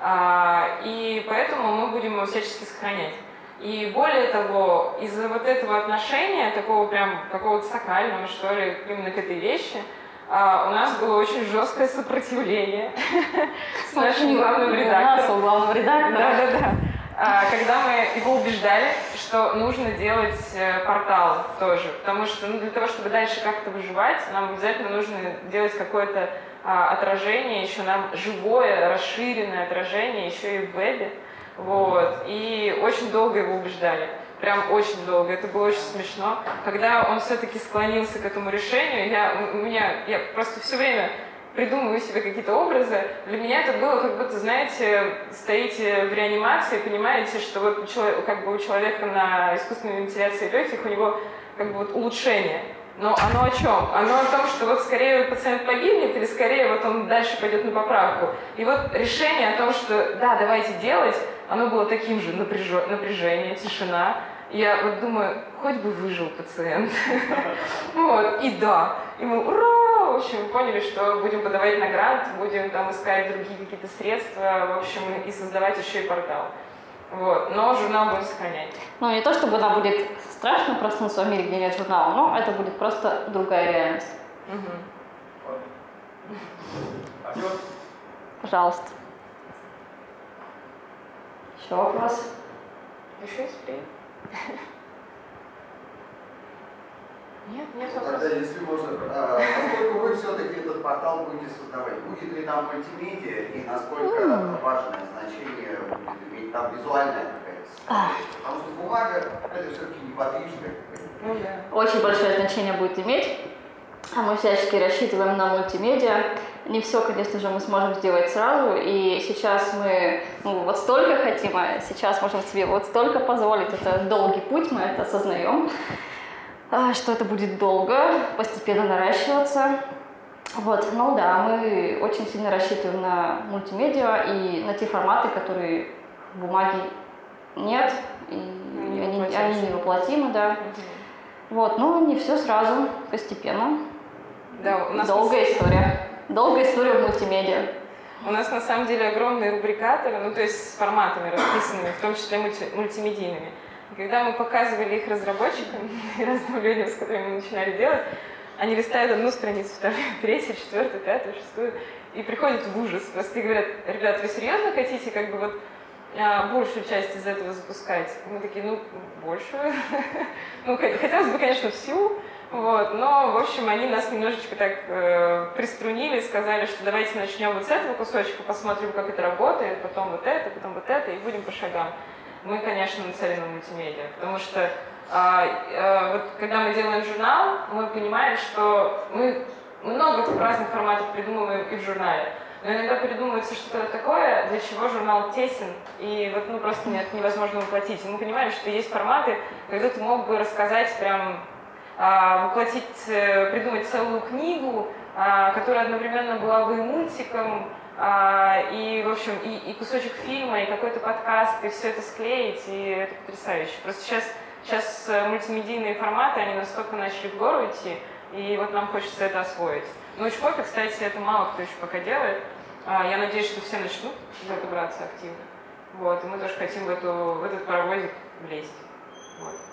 А, и поэтому мы будем его всячески сохранять. И более того, из-за вот этого отношения, такого прям какого-то сакрального, что ли, именно к этой вещи, а, у нас было очень жесткое сопротивление [laughs] с нашим главным редактором. главного редактора. Да-да-да. А, когда мы его убеждали, что нужно делать э, портал тоже, потому что ну, для того, чтобы дальше как-то выживать, нам обязательно нужно делать какое-то а, отражение, еще нам живое, расширенное отражение, еще и в вебе. Вот. И очень долго его убеждали. Прям очень долго. Это было очень смешно. Когда он все-таки склонился к этому решению, я, у меня, я просто все время придумываю себе какие-то образы. Для меня это было как будто, знаете, стоите в реанимации, понимаете, что вот человек, как бы у человека на искусственной вентиляции легких у него как бы вот улучшение. Но оно о чем? Оно о том, что вот скорее пациент погибнет или скорее вот он дальше пойдет на поправку. И вот решение о том, что да, давайте делать, оно было таким же напряжение, тишина. Я вот думаю, хоть бы выжил пациент. [laughs] Вот, и да. И мы, ура! В общем, поняли, что будем подавать на грант, будем там искать другие какие-то средства, в общем, и создавать еще и портал. Вот, но журнал будем сохранять. Ну, не то, чтобы нам будет страшно проснуться в мире, где нет журнала, но это будет просто другая реальность. Угу. [laughs] Пожалуйста. Еще вопрос? Еще успеем. Нет, нет Тогда, вопросов. если можно, а, насколько вы все-таки этот портал будете создавать? Будет ли там мультимедиа и насколько важное значение будет иметь там визуальная какая-то составляющая? Потому что бумага это все-таки неподвижная. Ну да. Очень большое значение будет иметь. А мы всячески рассчитываем на мультимедиа. Не все, конечно же, мы сможем сделать сразу. И сейчас мы ну, вот столько хотим, а сейчас можем себе вот столько позволить. Это долгий путь, мы это осознаем. А, что это будет долго, постепенно наращиваться. Вот, ну да, мы очень сильно рассчитываем на мультимедиа и на те форматы, которые в бумаге нет, и Они они, они невоплотимы, да. Вот, ну не все сразу, постепенно. Да, у нас Долгая история. Долгая история в мультимедиа. У нас на самом деле огромные рубрикаторы, ну то есть с форматами расписанными, в том числе мульти- мультимедийными. И когда мы показывали их разработчикам [laughs] и разным людям, с которыми мы начинали делать, они листают одну страницу, вторую, [laughs] третью, четвертую, пятую, шестую, и приходят в ужас. Просто говорят, ребят, вы серьезно хотите как бы вот а, большую часть из этого запускать? Мы такие, ну, большую. [laughs] Ну, хот- хотелось бы, конечно, всю, вот, но, в общем, они нас немножечко так э, приструнили, сказали, что давайте начнем вот с этого кусочка, посмотрим, как это работает, потом вот это, потом вот это, и будем по шагам. Мы, конечно, нацелены на мультимедиа, потому что а, а, вот когда мы делаем журнал, мы понимаем, что мы много разных форматов придумываем и в журнале. Но иногда придумывается что-то такое, для чего журнал тесен, и вот ну, просто нет, невозможно воплотить. И мы понимаем, что есть форматы, когда ты мог бы рассказать прям воплотить, э, придумать целую книгу, а, которая одновременно была бы и мультиком, а, и, в общем, и, и кусочек фильма, и какой-то подкаст, и все это склеить, и это потрясающе. Просто сейчас, сейчас э, мультимедийные форматы, они настолько начали в гору идти, и вот нам хочется это освоить. Очень кофе, кстати, это мало кто еще пока делает. А, Я надеюсь, что все начнут за это браться активно. Вот, и мы тоже хотим в, эту, в этот паровозик влезть. Вот.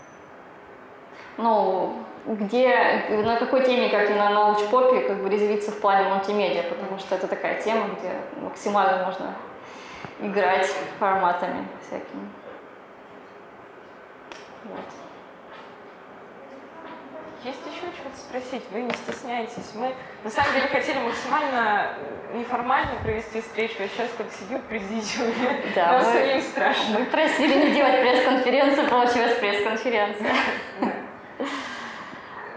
Ну, где, на какой теме, как и на научпопе, как бы резвиться в плане мультимедиа, потому что это такая тема, где максимально можно играть форматами всякими. Вот. Есть еще что-то спросить? Вы не стесняйтесь. Мы на самом деле хотели максимально неформально провести встречу. Я сейчас как сидю в президиуме. Да, Нам мы- самим страшно. Мы просили не делать пресс-конференцию, получилась пресс-конференция.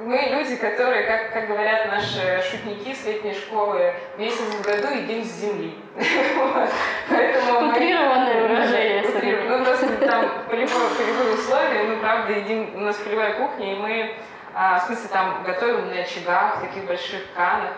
Мы люди, которые, как, как говорят наши шутники с летней школы, месяц в году едим с земли. [laughs] Поэтому Утрированное выражение. Ну, просто там полевые, полевые условия, мы, правда, едим, у нас полевая кухня, и мы, а, в смысле, там готовим на очагах, в таких больших канах,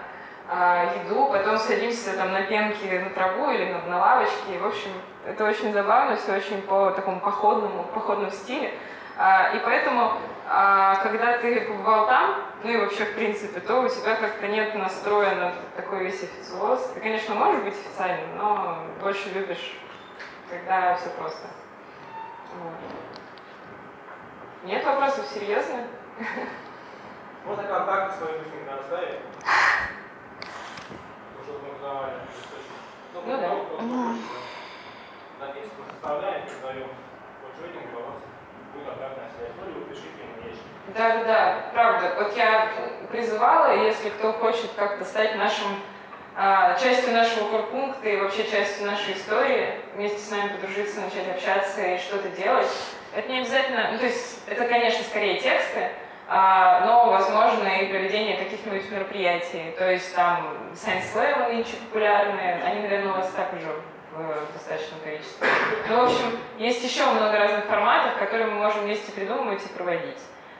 а, еду, потом садимся там на пенке на траву или на, на лавочке. В общем, это очень забавно, все очень по такому походному, походному стиле. А, и поэтому, а, когда ты побывал там, ну и вообще в принципе, то у тебя как-то нет настроя на такой весь официоз. Ты, конечно, можешь быть официальным, но больше любишь, когда все просто. Вот. Нет вопросов серьезно? [laughs] Можно контакты свои быстренько оставить? Узнавали источник. Ну да. Ну, Записку составляем, передаем коучинг, у вас будет обратная связь. Ну или вы пишите мне есть. Да, да, да, правда. Вот я призывала, если кто хочет как-то стать нашим а, частью нашего корпункта и вообще частью нашей истории, вместе с нами подружиться, начать общаться и что-то делать. Это не обязательно, ну, то есть это, конечно, скорее тексты, а, но возможно и проведение каких-нибудь мероприятий. То есть там Science Slam нынче популярные, они, наверное, у вас так уже в достаточном количестве. Ну, в общем, есть еще много разных форматов, которые мы можем вместе придумывать и проводить.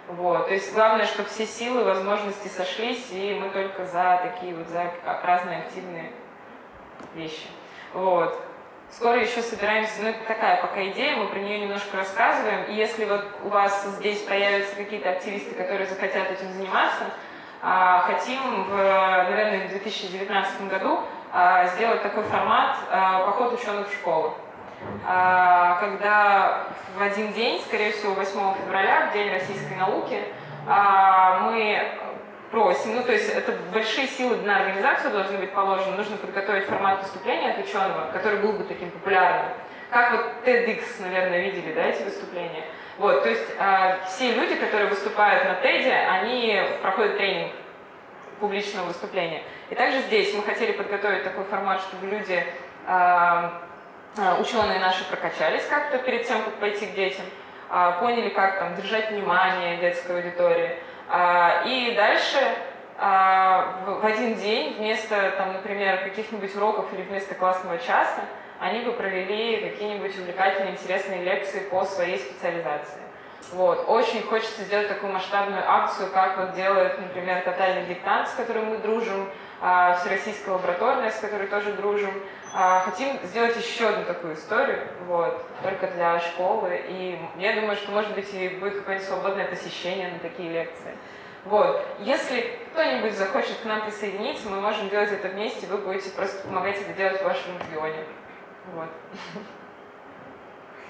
Вот. То есть главное, чтобы все силы, возможности сошлись, и мы только за такие вот за разные активные вещи. Вот. Скоро еще собираемся, ну это такая пока идея, мы про нее немножко рассказываем. И если вот у вас здесь появятся какие-то активисты, которые захотят этим заниматься, а, хотим, в, наверное, в 2019 году а, сделать такой формат а, «Поход ученых в школу». Когда в один день, скорее всего 8 февраля, в День российской науки, мы просим, ну то есть это большие силы на организацию должны быть положены, нужно подготовить формат выступления от ученого, который был бы таким популярным. Как вот TEDx, наверное, видели, да, эти выступления. Вот, то есть э, все люди, которые выступают на TED, они проходят тренинг публичного выступления. И также здесь мы хотели подготовить такой формат, чтобы люди, э, ученые наши прокачались как-то перед тем, как пойти к детям, э, поняли, как там держать внимание детской аудитории, а, и дальше а, в один день вместо, там, например, каких-нибудь уроков или вместо классного часа они бы провели какие-нибудь увлекательные, интересные лекции по своей специализации. Вот. Очень хочется сделать такую масштабную акцию, как вот делает, например, «Тотальный диктант», с которым мы дружим, а, Всероссийская лабораторная, с которой тоже дружим. Хотим сделать еще одну такую историю, вот, только для школы. И я думаю, что, может быть, и будет какое-нибудь свободное посещение на такие лекции. Вот. Если кто-нибудь захочет к нам присоединиться, мы можем делать это вместе, вы будете просто помогать это делать в вашем регионе. Вот.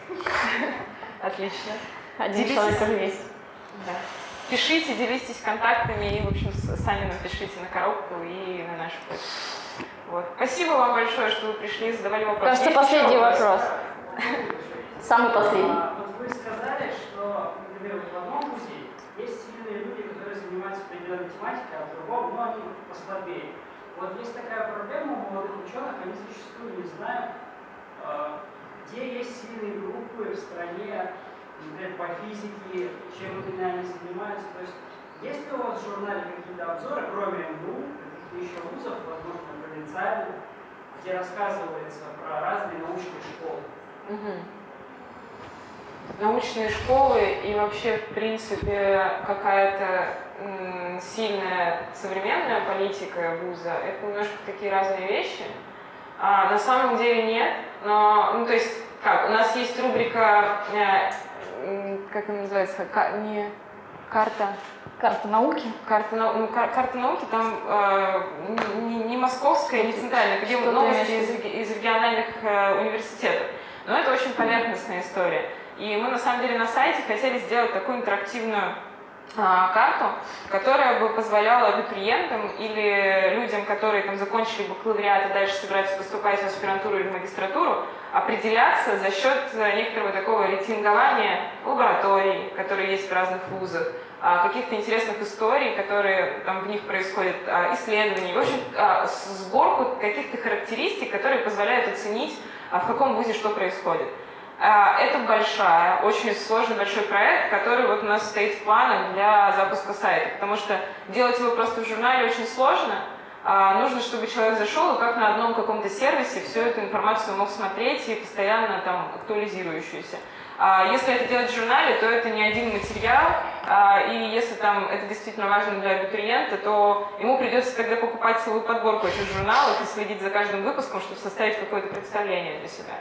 [laughs] Отлично. Один человек уже есть. Да. Пишите, делитесь контактами и, в общем, сами нам пишите на коробку и на нашу почту. Вот. Спасибо вам большое, что вы пришли, задавали вопросы. Кажется, Есть последний вопрос. Самый последний. А, вот вы сказали, что, например, в одном вузе есть сильные люди, которые занимаются определенной тематикой, а в другом, ну, они послабее. Вот есть такая проблема у молодых ученых, они зачастую не знают, а, где есть сильные группы в стране, например, по физике, чем именно они занимаются. То есть есть ли у вас в журнале какие-то обзоры, кроме МГУ, каких-то еще вузов, возможно, провинциальных, где рассказывается про разные научные школы. Угу. Научные школы и вообще, в принципе, какая-то сильная современная политика вуза, это немножко такие разные вещи. А, на самом деле нет, но, ну, то есть, как, у нас есть рубрика, э, как она называется, не карта Карта науки? Карта, ну, кар, карта науки там э, не, не московская, не центральная, где новости из, из региональных э, университетов. Но это очень поверхностная история. И мы на самом деле на сайте хотели сделать такую интерактивную карту, которая бы позволяла абитуриентам или людям, которые там закончили бакалавриат и дальше собираются поступать в аспирантуру или в магистратуру, определяться за счет некоторого такого рейтингования лабораторий, которые есть в разных вузах, а, каких-то интересных историй, которые там в них происходят, а, исследований, в общем, сборку каких-то характеристик, которые позволяют оценить, в каком вузе что происходит. А, это большая, очень сложный большой проект, который вот у нас стоит в планах для запуска сайта, потому что делать его просто в журнале очень сложно. А, нужно, чтобы человек зашел и как на одном каком-то сервисе всю эту информацию мог смотреть и постоянно там актуализирующуюся. А, если это делать в журнале, то это не один материал, и если там это действительно важно для абитуриента, то ему придется тогда покупать целую подборку этих журналов и следить за каждым выпуском, чтобы составить какое-то представление для себя.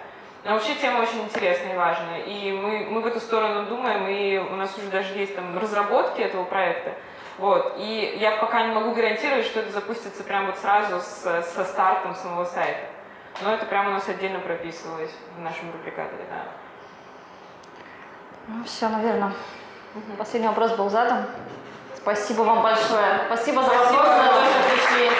Но вообще тема очень интересная и важная. И мы, мы в эту сторону думаем, и у нас уже даже есть там разработки этого проекта. Вот. И я пока не могу гарантировать, что это запустится прямо вот сразу с, со стартом самого сайта. Но это прямо у нас отдельно прописывалось в нашем дубликаторе, да. Ну все, наверное. Последний вопрос был задан. Спасибо вам большое. Спасибо за Спасибо за то, что пришли.